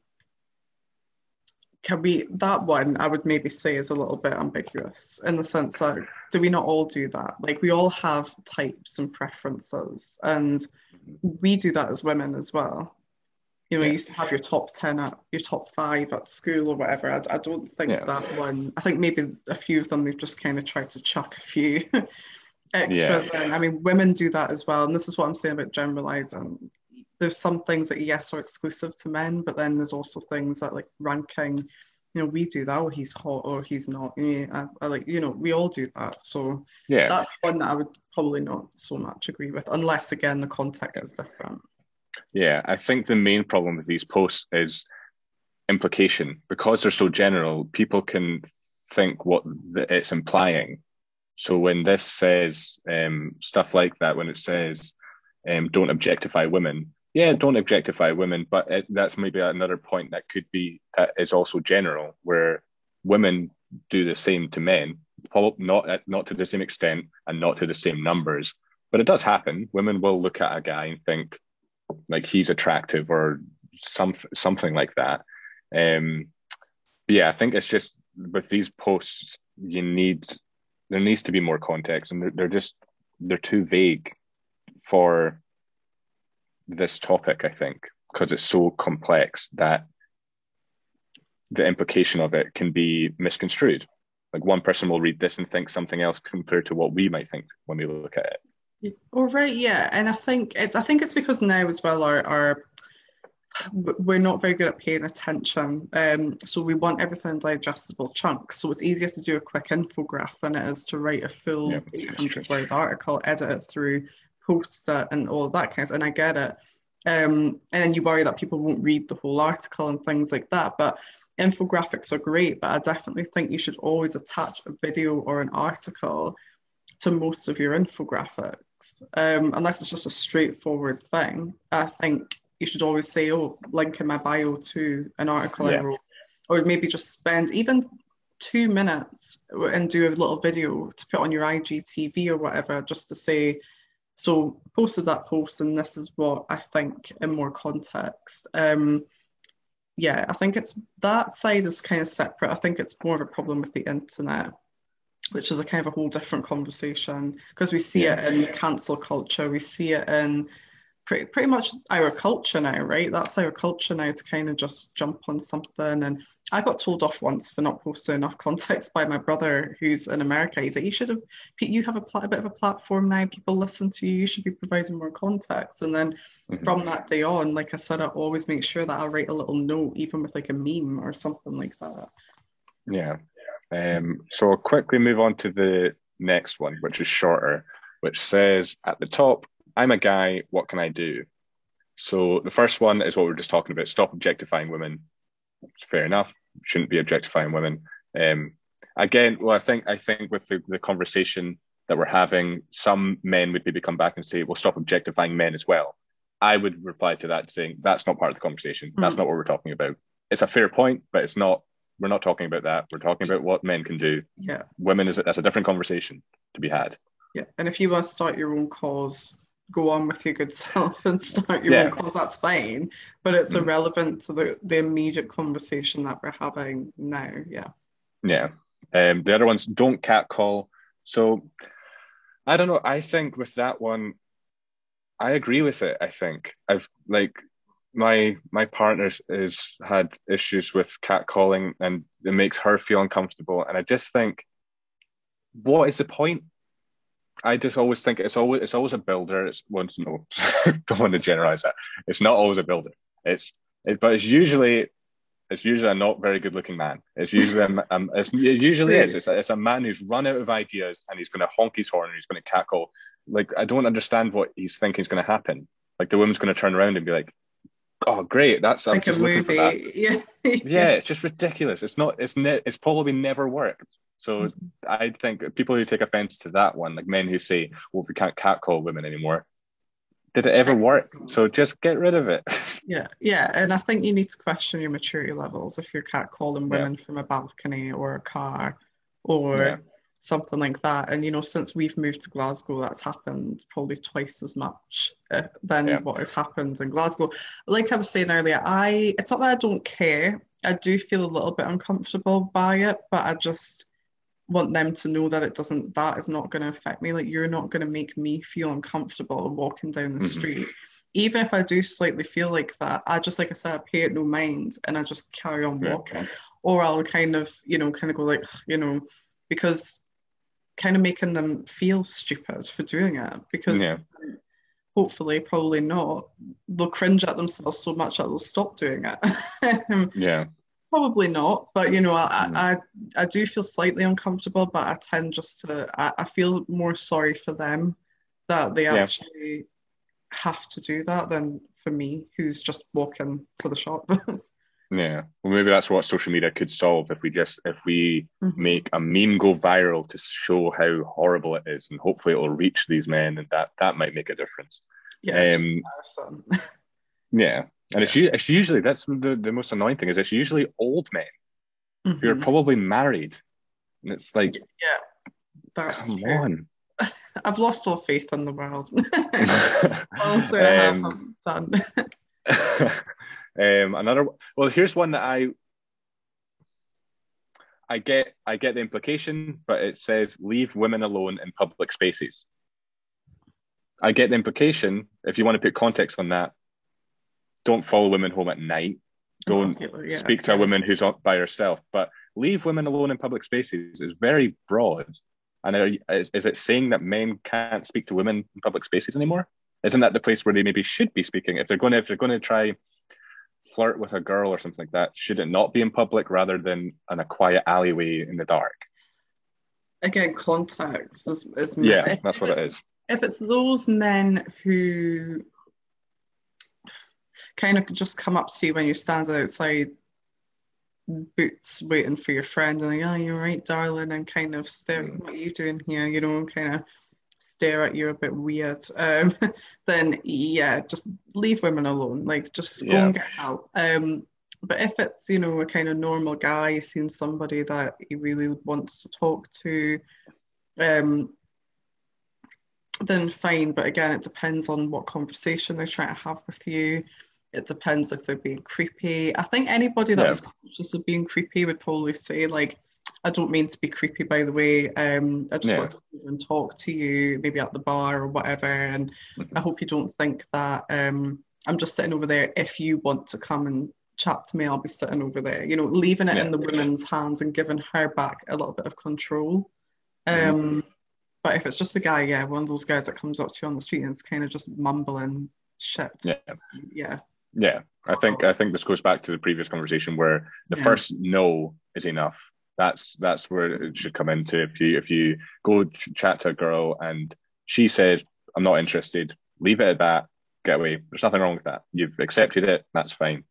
[SPEAKER 3] can we that one I would maybe say is a little bit ambiguous in the sense that do we not all do that? Like we all have types and preferences, and we do that as women as well. You know, you used to have your top 10 at your top five at school or whatever. I, I don't think
[SPEAKER 2] Yeah.
[SPEAKER 3] that one, I think maybe a few of them they've just kind of tried to chuck a few extras in. I mean, women do that as well, and this is what I'm saying about generalizing. Mm. There's some things that yes are exclusive to men, but then there's also things that like ranking. You know, we do that. Oh, he's hot, or he's not. Yeah, I, I like you know, we all do that. So
[SPEAKER 2] Yeah,
[SPEAKER 3] that's one that I would probably not so much agree with, unless again the context is different.
[SPEAKER 2] Yeah. I think the main problem with these posts is implication because they're so general. People can think what it's implying. So when this says um, stuff like that, when it says um, "don't objectify women," yeah, don't objectify women, but it, that's maybe another point that could be is also general, where women do the same to men, not not to the same extent and not to the same numbers, but it does happen. Women will look at a guy and think like he's attractive or some something like that. Um, yeah, I think it's just with these posts, you need there needs to be more context, and they're, they're just they're too vague for this topic. I think because it's so complex that the implication of it can be misconstrued. Like one person will read this and think something else compared to what we might think when we look at it.
[SPEAKER 3] Oh right, yeah, and I think it's I think it's because now as well our our we're not very good at paying attention. Um, so we want everything in digestible chunks. So it's easier to do a quick infograph than it is to write a full
[SPEAKER 2] Yeah,
[SPEAKER 3] 800 word article, edit it through, post it, and all of that kind of stuff. And I get it. Um, and you worry that people won't read the whole article and things like that. But infographics are great, but I definitely think you should always attach a video or an article to most of your infographics. Um, unless it's just a straightforward thing. I think you should always say, oh, link in my bio to an article I wrote. Or maybe just spend even two minutes and do a little video to put on your IGTV or whatever, just to say, so posted that post and this is what I think in more context. Um, yeah, I think it's that side is kind of separate. I think it's more of a problem with the internet, which is a kind of a whole different conversation because we see
[SPEAKER 2] Yeah.
[SPEAKER 3] it in cancel culture, we see it in pretty pretty much our culture now, right? That's our culture now to kind of just jump on something. And I got told off once for not posting enough context by my brother who's in America. He's like, you should have, you have a, pla- a bit of a platform now. People listen to you. You should be providing more context. And then
[SPEAKER 2] Mhm.
[SPEAKER 3] from that day on, like I said, I always make sure that I write a little note, even with like a meme or something like that.
[SPEAKER 2] Yeah. Um, so I'll quickly move on to the next one, which is shorter, which says at the top, I'm a guy, what can I do? So the first one is what we are just talking about stop objectifying women. It's fair enough. Shouldn't be objectifying women. Um, again, well, I think I think with the, the conversation that we're having, some men would maybe come back and say, well, stop objectifying men as well. I would reply to that saying that's not part of the conversation. That's
[SPEAKER 3] Mm.
[SPEAKER 2] not what we're talking about. It's a fair point, but it's not. We're not talking about that. We're talking about what men can do.
[SPEAKER 3] Yeah.
[SPEAKER 2] Women is that's a different conversation to be had.
[SPEAKER 3] Yeah. And if you want to start your own cause, go on with your good self and start your
[SPEAKER 2] Yeah.
[SPEAKER 3] own cause, that's fine. But it's
[SPEAKER 2] Mhm.
[SPEAKER 3] irrelevant to the, the immediate conversation that we're having now. Yeah.
[SPEAKER 2] Yeah. Um, the other ones don't catcall. So I don't know. I think with that one, I agree with it. I think I've like my my partner has had issues with catcalling, and it makes her feel uncomfortable. And I just think, what is the point? I just always think it's always it's always a builder. It's once no, don't want to generalize that. It's not always a builder. It's it, but it's usually it's usually a not very good looking man. It's usually a, um, it's, it usually is. It's a, it's a man who's run out of ideas and he's going to honk his horn and he's going to cackle. Like I don't understand what he's thinking is going to happen. Like the woman's going to turn around and be like, "Oh, great, that's I'm just
[SPEAKER 3] a
[SPEAKER 2] looking for that."
[SPEAKER 3] Yeah.
[SPEAKER 2] Yeah, it's just ridiculous. It's not. It's ne- It's probably never worked. So
[SPEAKER 3] Mm-hmm.
[SPEAKER 2] I think people who take offense to that one, like men who say, "Well, we can't catcall women anymore," did it ever work? So just get rid of it.
[SPEAKER 3] Yeah, yeah, and I think you need to question your maturity levels if you're catcalling
[SPEAKER 2] Yeah.
[SPEAKER 3] women from a balcony or a car or
[SPEAKER 2] Yeah.
[SPEAKER 3] Something like that. And you know, since we've moved to Glasgow, that's happened probably twice as much uh, than
[SPEAKER 2] Yeah.
[SPEAKER 3] what has happened in Glasgow. Like I was saying earlier, I it's not that I don't care. I do feel a little bit uncomfortable by it, but I just want them to know that it doesn't that is not going to affect me. Like you're not going to make me feel uncomfortable walking down the
[SPEAKER 2] Mhm.
[SPEAKER 3] street even if I do slightly feel like that, I just, like I said, I pay it no mind and I just carry on
[SPEAKER 2] Yeah.
[SPEAKER 3] walking. Or I'll kind of, you know, kind of go like, you know, because kind of making them feel stupid for doing it. Because
[SPEAKER 2] Yeah.
[SPEAKER 3] hopefully, probably not, they'll cringe at themselves so much that they'll stop doing it.
[SPEAKER 2] Yeah.
[SPEAKER 3] Probably not, but you know, I,
[SPEAKER 2] Mhm.
[SPEAKER 3] I I do feel slightly uncomfortable, but I tend just to I, I feel more sorry for them that they
[SPEAKER 2] Yeah.
[SPEAKER 3] actually have to do that than for me, who's just walking to the shop.
[SPEAKER 2] Yeah. Well, maybe that's what social media could solve if we just if we
[SPEAKER 3] Mhm.
[SPEAKER 2] make a meme go viral to show how horrible it is, and hopefully it'll reach these men, and that that might make a difference.
[SPEAKER 3] Yeah,
[SPEAKER 2] Um. Yeah. And it's, it's usually that's the, the most annoying thing is it's usually old men who are
[SPEAKER 3] Mhm.
[SPEAKER 2] probably married, and it's like,
[SPEAKER 3] Yeah, that's
[SPEAKER 2] come
[SPEAKER 3] true.
[SPEAKER 2] on.
[SPEAKER 3] I've lost all faith in the world. Honestly, I have.
[SPEAKER 2] Um,
[SPEAKER 3] done.
[SPEAKER 2] Um, another well, here's one that I I get I get the implication, but it says leave women alone in public spaces. I get the implication. If you want to put context on that, don't follow women home at night. Don't
[SPEAKER 3] Popular, yeah,
[SPEAKER 2] speak to a woman who's by herself. But leave women alone in public spaces is very broad. And are, is, is it saying that men can't speak to women in public spaces anymore? Isn't that the place where they maybe should be speaking? If they're going to if they're going to try flirt with a girl or something like that, should it not be in public rather than in a quiet alleyway in the dark?
[SPEAKER 3] Again, context is, is
[SPEAKER 2] Yeah, that's what
[SPEAKER 3] it's- If it's those men who kind of just come up to you when you're standing outside boots waiting for your friend and like, oh, you're right, darling, and kind of stare,
[SPEAKER 2] Mm.
[SPEAKER 3] what are you doing here? You know, kind of stare at you a bit weird. Um, then yeah, just leave women alone. Like just go
[SPEAKER 2] Yeah.
[SPEAKER 3] and get help. Um, but if it's you know a kind of normal guy seeing somebody that he really wants to talk to, um, then fine. But again, it depends on what conversation they're trying to have with you. It depends if they're being creepy. I think anybody that
[SPEAKER 2] Yeah.
[SPEAKER 3] conscious of being creepy would probably say, like, I don't mean to be creepy, by the way. Um, I just
[SPEAKER 2] Yeah.
[SPEAKER 3] want to come over and talk to you, maybe at the bar or whatever. And
[SPEAKER 2] Mhm.
[SPEAKER 3] I hope you don't think that um, I'm just sitting over there. If you want to come and chat to me, I'll be sitting over there. You know, leaving it in the woman's hands and giving her back a little bit of control.
[SPEAKER 2] Mhm.
[SPEAKER 3] Um, but if it's just a guy, yeah, one of those guys that comes up to you on the street and is kind of just mumbling shit.
[SPEAKER 2] Yeah.
[SPEAKER 3] Yeah.
[SPEAKER 2] Yeah, I think I think this goes back to the previous conversation where the
[SPEAKER 3] Yeah.
[SPEAKER 2] first no is enough. That's that's where it should come into. If you if you go ch- chat to a girl and she says I'm not interested, leave it at that. Get away. There's nothing wrong with that. You've accepted it. That's fine.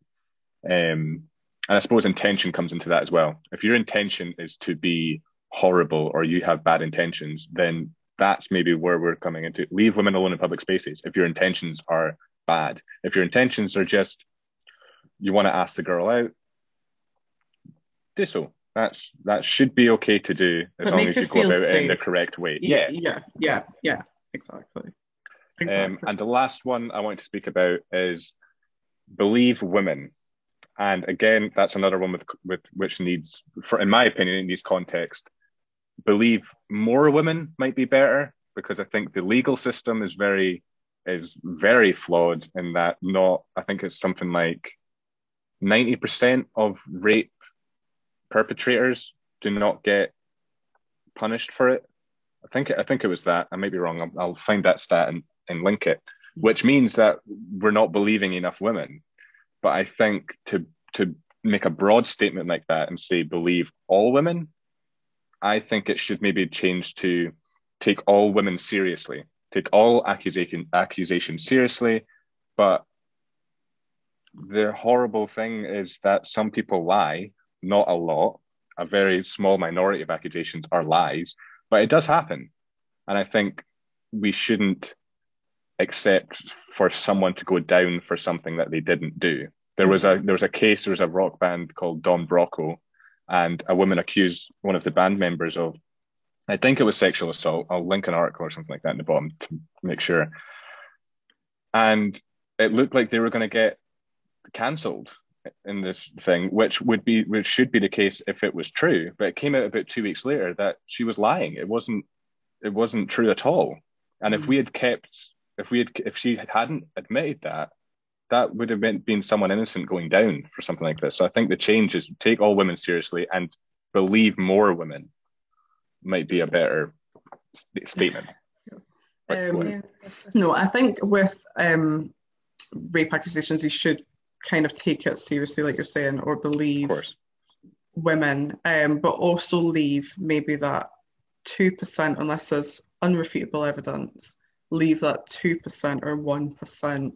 [SPEAKER 2] Um, and I suppose intention comes into that as well. If your intention is to be horrible or you have bad intentions, then that's maybe where we're coming into. Leave women alone in public spaces if your intentions are bad. If your intentions are just you want to ask the girl out, do so. That's that should be okay to do as
[SPEAKER 3] But
[SPEAKER 2] long as you go about it in the correct way.
[SPEAKER 3] Yeah.
[SPEAKER 2] Yeah.
[SPEAKER 3] Yeah. Yeah. Exactly. Exactly.
[SPEAKER 2] Um, and the last one I want to speak about is believe women. And again, that's another one with with which needs, for in my opinion, it needs context. Believe more women might be better because I think the legal system is very is very flawed in that not I think it's something like 90% of rape perpetrators do not get punished for it. I think I think it was that. I may be wrong. I'll, I'll find that stat and, and link it, which means that we're not believing enough women. But I think to to make a broad statement like that and say believe all women, I think it should maybe change to take all women seriously, take all accusation accusations seriously. But the horrible thing is that some people lie, not a lot. A very small minority of accusations are lies, but it does happen. And I think we shouldn't accept for someone to go down for something that they didn't do. There was a there was a case. There was a rock band called Don Broco, and a woman accused one of the band members of, I think it was sexual assault. I'll link an article or something like that in the bottom to make sure. And it looked like they were going to get cancelled in this thing, which would be which should be the case if it was true. But it came out about two weeks later that she was lying. It wasn't it wasn't true at all. And mm-hmm. if we had kept if we had if she hadn't admitted that, that would have been, been someone innocent going down for something like this. So I think the change is take all women seriously and believe more women might be a better statement.
[SPEAKER 3] Um, no, I think with um, rape accusations, you should kind of take it seriously, like you're saying, or believe women, um, but also leave maybe that 2%, unless there's unrefutable evidence, leave that 2% or 1%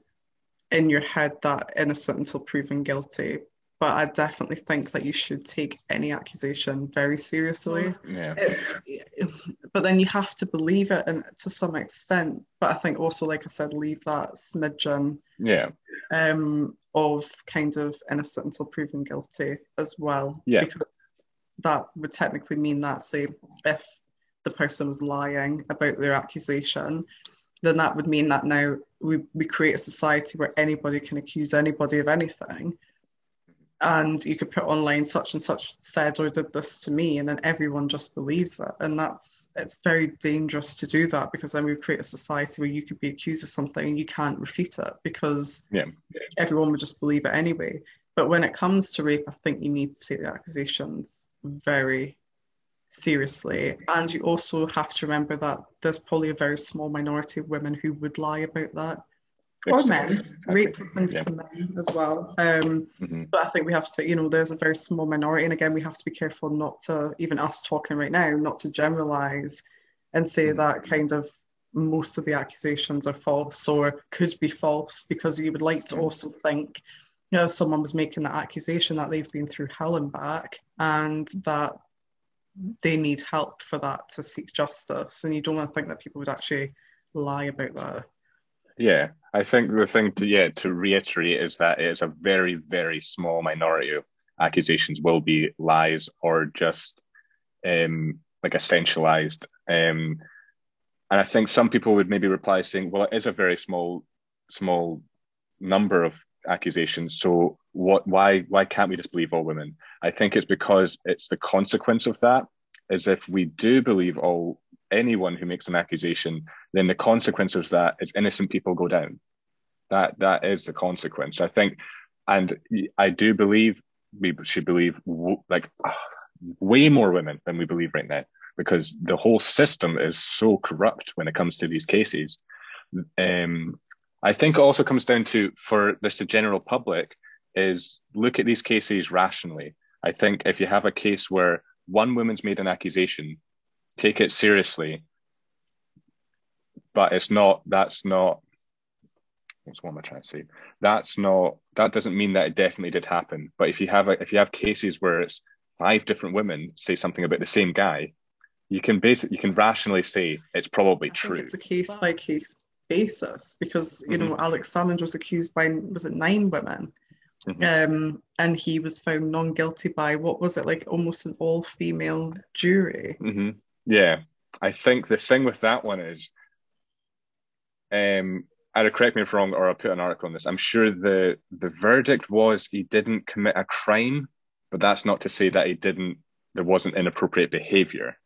[SPEAKER 3] in your head that innocent until proven guilty. But I definitely think that you should take any accusation very seriously.
[SPEAKER 2] Yeah.
[SPEAKER 3] It's, but then you have to believe it and to some extent. But I think also, like I said, leave that smidgen
[SPEAKER 2] yeah.
[SPEAKER 3] um, of kind of innocent until proven guilty as well.
[SPEAKER 2] Yeah.
[SPEAKER 3] Because that would technically mean that, say, if the person was lying about their accusation, then that would mean that now we, we create a society where anybody can accuse anybody of anything. And you could put online such and such said or did this to me, and then everyone just believes it. And that's it's very dangerous to do that because then we create a society where you could be accused of something and you can't refute it because
[SPEAKER 2] yeah.
[SPEAKER 3] everyone would just believe it anyway. But when it comes to rape, I think you need to take the accusations very seriously. And you also have to remember that there's probably a very small minority of women who would lie about that. Or men. Rape happens yeah. to men as well. Um, mm-hmm. But I think we have to, you know, there's a very small minority. And again, we have to be careful not to, even us talking right now, not to generalize and say mm-hmm. that kind of most of the accusations are false or could be false because you would like to mm-hmm. also think you know, someone was making that accusation that they've been through hell and back and that they need help for that to seek justice. And you don't want to think that people would actually lie about that.
[SPEAKER 2] Yeah, I think the thing to yeah to reiterate is that it is a very very small minority of accusations will be lies or just um, like essentialized. Um, and I think some people would maybe reply saying, well, it is a very small small number of accusations. So what? Why? Why can't we just believe all women? I think it's because it's the consequence of that. Is if we do believe all anyone who makes an accusation, then the consequence of that is innocent people go down. That that is the consequence. I think, and I do believe we should believe like way more women than we believe right now because the whole system is so corrupt when it comes to these cases. Um, I think it also comes down to for this the general public is look at these cases rationally. I think if you have a case where one woman's made an accusation, take it seriously. But it's not that's not what's what am I trying to say? That's not that doesn't mean that it definitely did happen. But if you have a, if you have cases where it's five different women say something about the same guy, you can basically you can rationally say it's probably
[SPEAKER 3] I
[SPEAKER 2] true.
[SPEAKER 3] it's a case by case basis because you mm-hmm. know Alex Salmond was accused by was it nine women, mm-hmm. um, and he was found non guilty by what was it like almost an all female jury.
[SPEAKER 2] Mm-hmm. Yeah, I think the thing with that one is, um, either correct me if wrong or I'll put an article on this. I'm sure the the verdict was he didn't commit a crime, but that's not to say that he didn't. There wasn't inappropriate behaviour.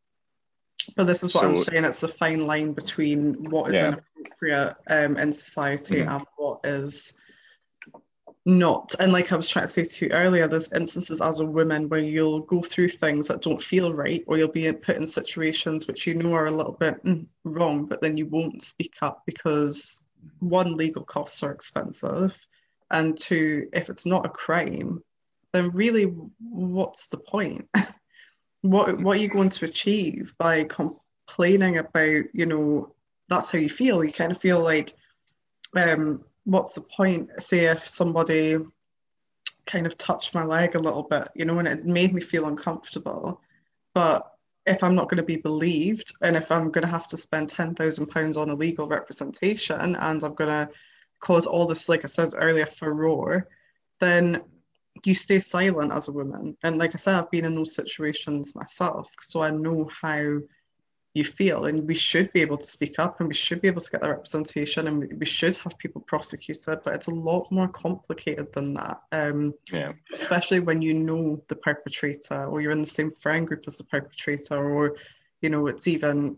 [SPEAKER 3] But this is what I'm saying. It's a fine line between what is
[SPEAKER 2] Yeah.
[SPEAKER 3] inappropriate um, in society
[SPEAKER 2] Mhm.
[SPEAKER 3] and what is not. And like I was trying to say to you earlier, there's instances as a woman where you'll go through things that don't feel right, or you'll be put in situations which you know are a little bit mm, wrong, but then you won't speak up because one, legal costs are expensive, and two, if it's not a crime, then really, what's the point? what what are you going to achieve by complaining about, you know, that's how you feel. You kind of feel like, um, what's the point? Say if somebody kind of touched my leg a little bit, you know, and it made me feel uncomfortable. But if I'm not going to be believed, and if I'm going to have to spend ten thousand pounds on a legal representation, and I'm going to cause all this, like I said earlier, furore, then you stay silent as a woman. And like I said, I've been in those situations myself, so I know how you feel. And we should be able to speak up and we should be able to get the representation and we, we should have people prosecuted, but it's a lot more complicated than that. Um,
[SPEAKER 2] Yeah.
[SPEAKER 3] especially when you know the perpetrator or you're in the same friend group as the perpetrator or you know it's even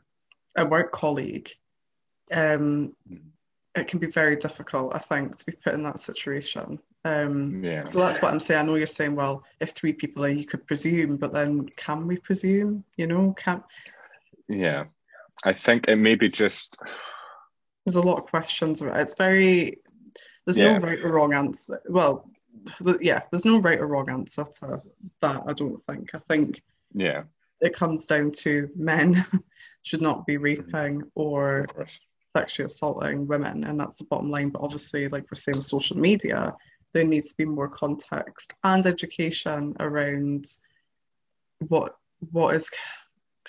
[SPEAKER 3] a work colleague um it can be very difficult i think to be put in that situation um
[SPEAKER 2] Yeah.
[SPEAKER 3] so that's what i'm saying i know you're saying well if three people are you could presume but then can we presume you know can
[SPEAKER 2] Yeah. I think it may be just
[SPEAKER 3] there's a lot of questions it's very there's
[SPEAKER 2] Yeah.
[SPEAKER 3] no right or wrong answer well th- yeah there's no right or wrong answer to that i don't think i think
[SPEAKER 2] yeah.
[SPEAKER 3] it comes down to men should not be mm-hmm. raping or sexually assaulting women, and that's the bottom line. But obviously, like we're saying, social media, there needs to be more context and education around what what is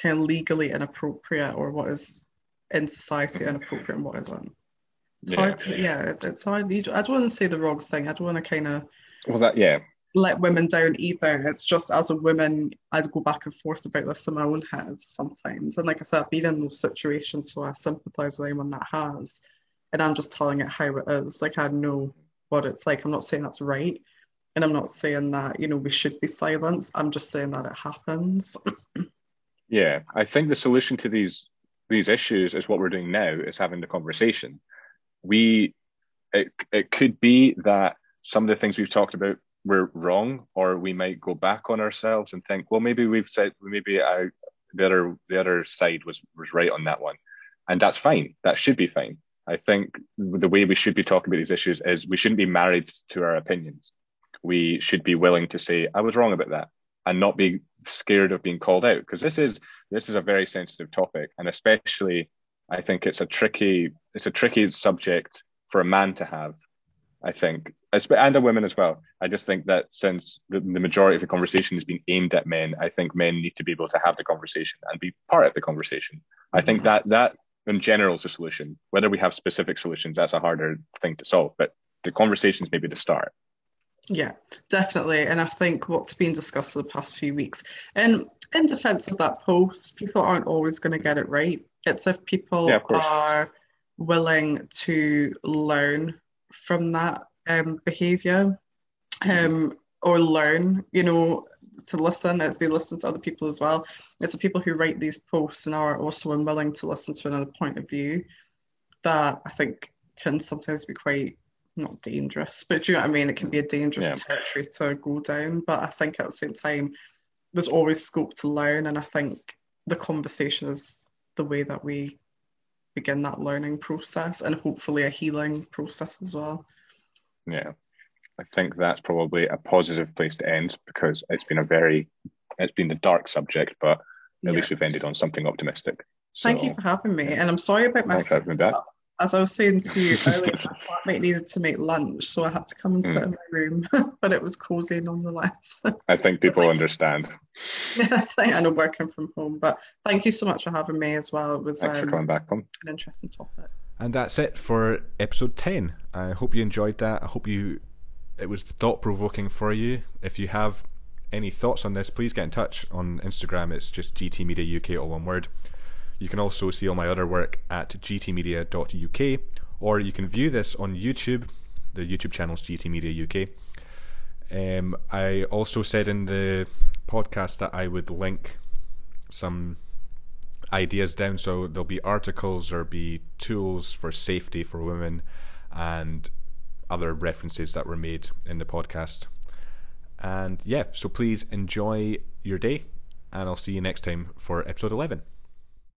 [SPEAKER 3] kind of legally inappropriate or what is in society inappropriate and what isn't. It's
[SPEAKER 2] Yeah.
[SPEAKER 3] hard to, yeah, it's, it's hard. You, I don't want to say the wrong thing. I don't want to kind of
[SPEAKER 2] Well, that yeah.
[SPEAKER 3] let women down either. It's just as a woman, I'd go back and forth about this in my own head sometimes. And like I said, I've been in those situations, so I sympathise with anyone that has. And I'm just telling it how it is. Like I know what it's like. I'm not saying that's right. And I'm not saying that, you know, we should be silenced. I'm just saying that it happens.
[SPEAKER 2] Yeah, I think the solution to these these issues is what we're doing now is having the conversation. We it it could be that some of the things we've talked about were wrong, or we might go back on ourselves and think, well, maybe we've said maybe I, the other the other side was was right on that one, and that's fine. That should be fine. I think the way we should be talking about these issues is we shouldn't be married to our opinions. We should be willing to say I was wrong about that and not be scared of being called out because this is this is a very sensitive topic and especially I think it's a tricky it's a tricky subject for a man to have I think and a woman as well. I just think that since the, the majority of the conversation has been aimed at men I think men need to be able to have the conversation and be part of the conversation. I think mm-hmm. that that in general is a solution. Whether we have specific solutions that's a harder thing to solve but the conversations maybe the start
[SPEAKER 3] Yeah, definitely. And I think what's been discussed in the past few weeks, and in defense of that post, people aren't always going to get it right. It's if people
[SPEAKER 2] Yeah,
[SPEAKER 3] are willing to learn from that um, behavior um, or learn, you know, to listen, if they listen to other people as well. It's the people who write these posts and are also unwilling to listen to another point of view that I think can sometimes be quite not dangerous, but do you know what I mean? It can be a dangerous
[SPEAKER 2] Yeah.
[SPEAKER 3] territory to go down. But I think at the same time, there's always scope to learn, and I think the conversation is the way that we begin that learning process and hopefully a healing process as well.
[SPEAKER 2] Yeah, I think that's probably a positive place to end because it's been a very, it's been a dark subject, but at
[SPEAKER 3] Yeah.
[SPEAKER 2] least we've ended on something optimistic. So,
[SPEAKER 3] Thank you for having me, and I'm sorry about my
[SPEAKER 2] Thanks for having me back.
[SPEAKER 3] Setup. As I was saying to you earlier, my flatmate needed to make lunch, so I had to come and sit
[SPEAKER 2] Mm.
[SPEAKER 3] in my room, but it was cozy nonetheless.
[SPEAKER 2] I think people understand.
[SPEAKER 3] I think I know working from home, but thank you so much for having me as well. It was
[SPEAKER 2] Thanks for
[SPEAKER 3] um,
[SPEAKER 2] coming back on.
[SPEAKER 3] an interesting topic.
[SPEAKER 1] And that's it for episode 10. I hope you enjoyed that. I hope you it was thought provoking for you. If you have any thoughts on this, please get in touch on Instagram. It's just GT Media UK, all one word. You can also see all my other work at gtmedia.uk, or you can view this on YouTube. The YouTube channel is GT Media UK. Um, I also said in the podcast that I would link some ideas down. So there'll be articles, there'll be tools for safety for women, and other references that were made in the podcast. And yeah, so please enjoy your day, and I'll see you next time for episode 11.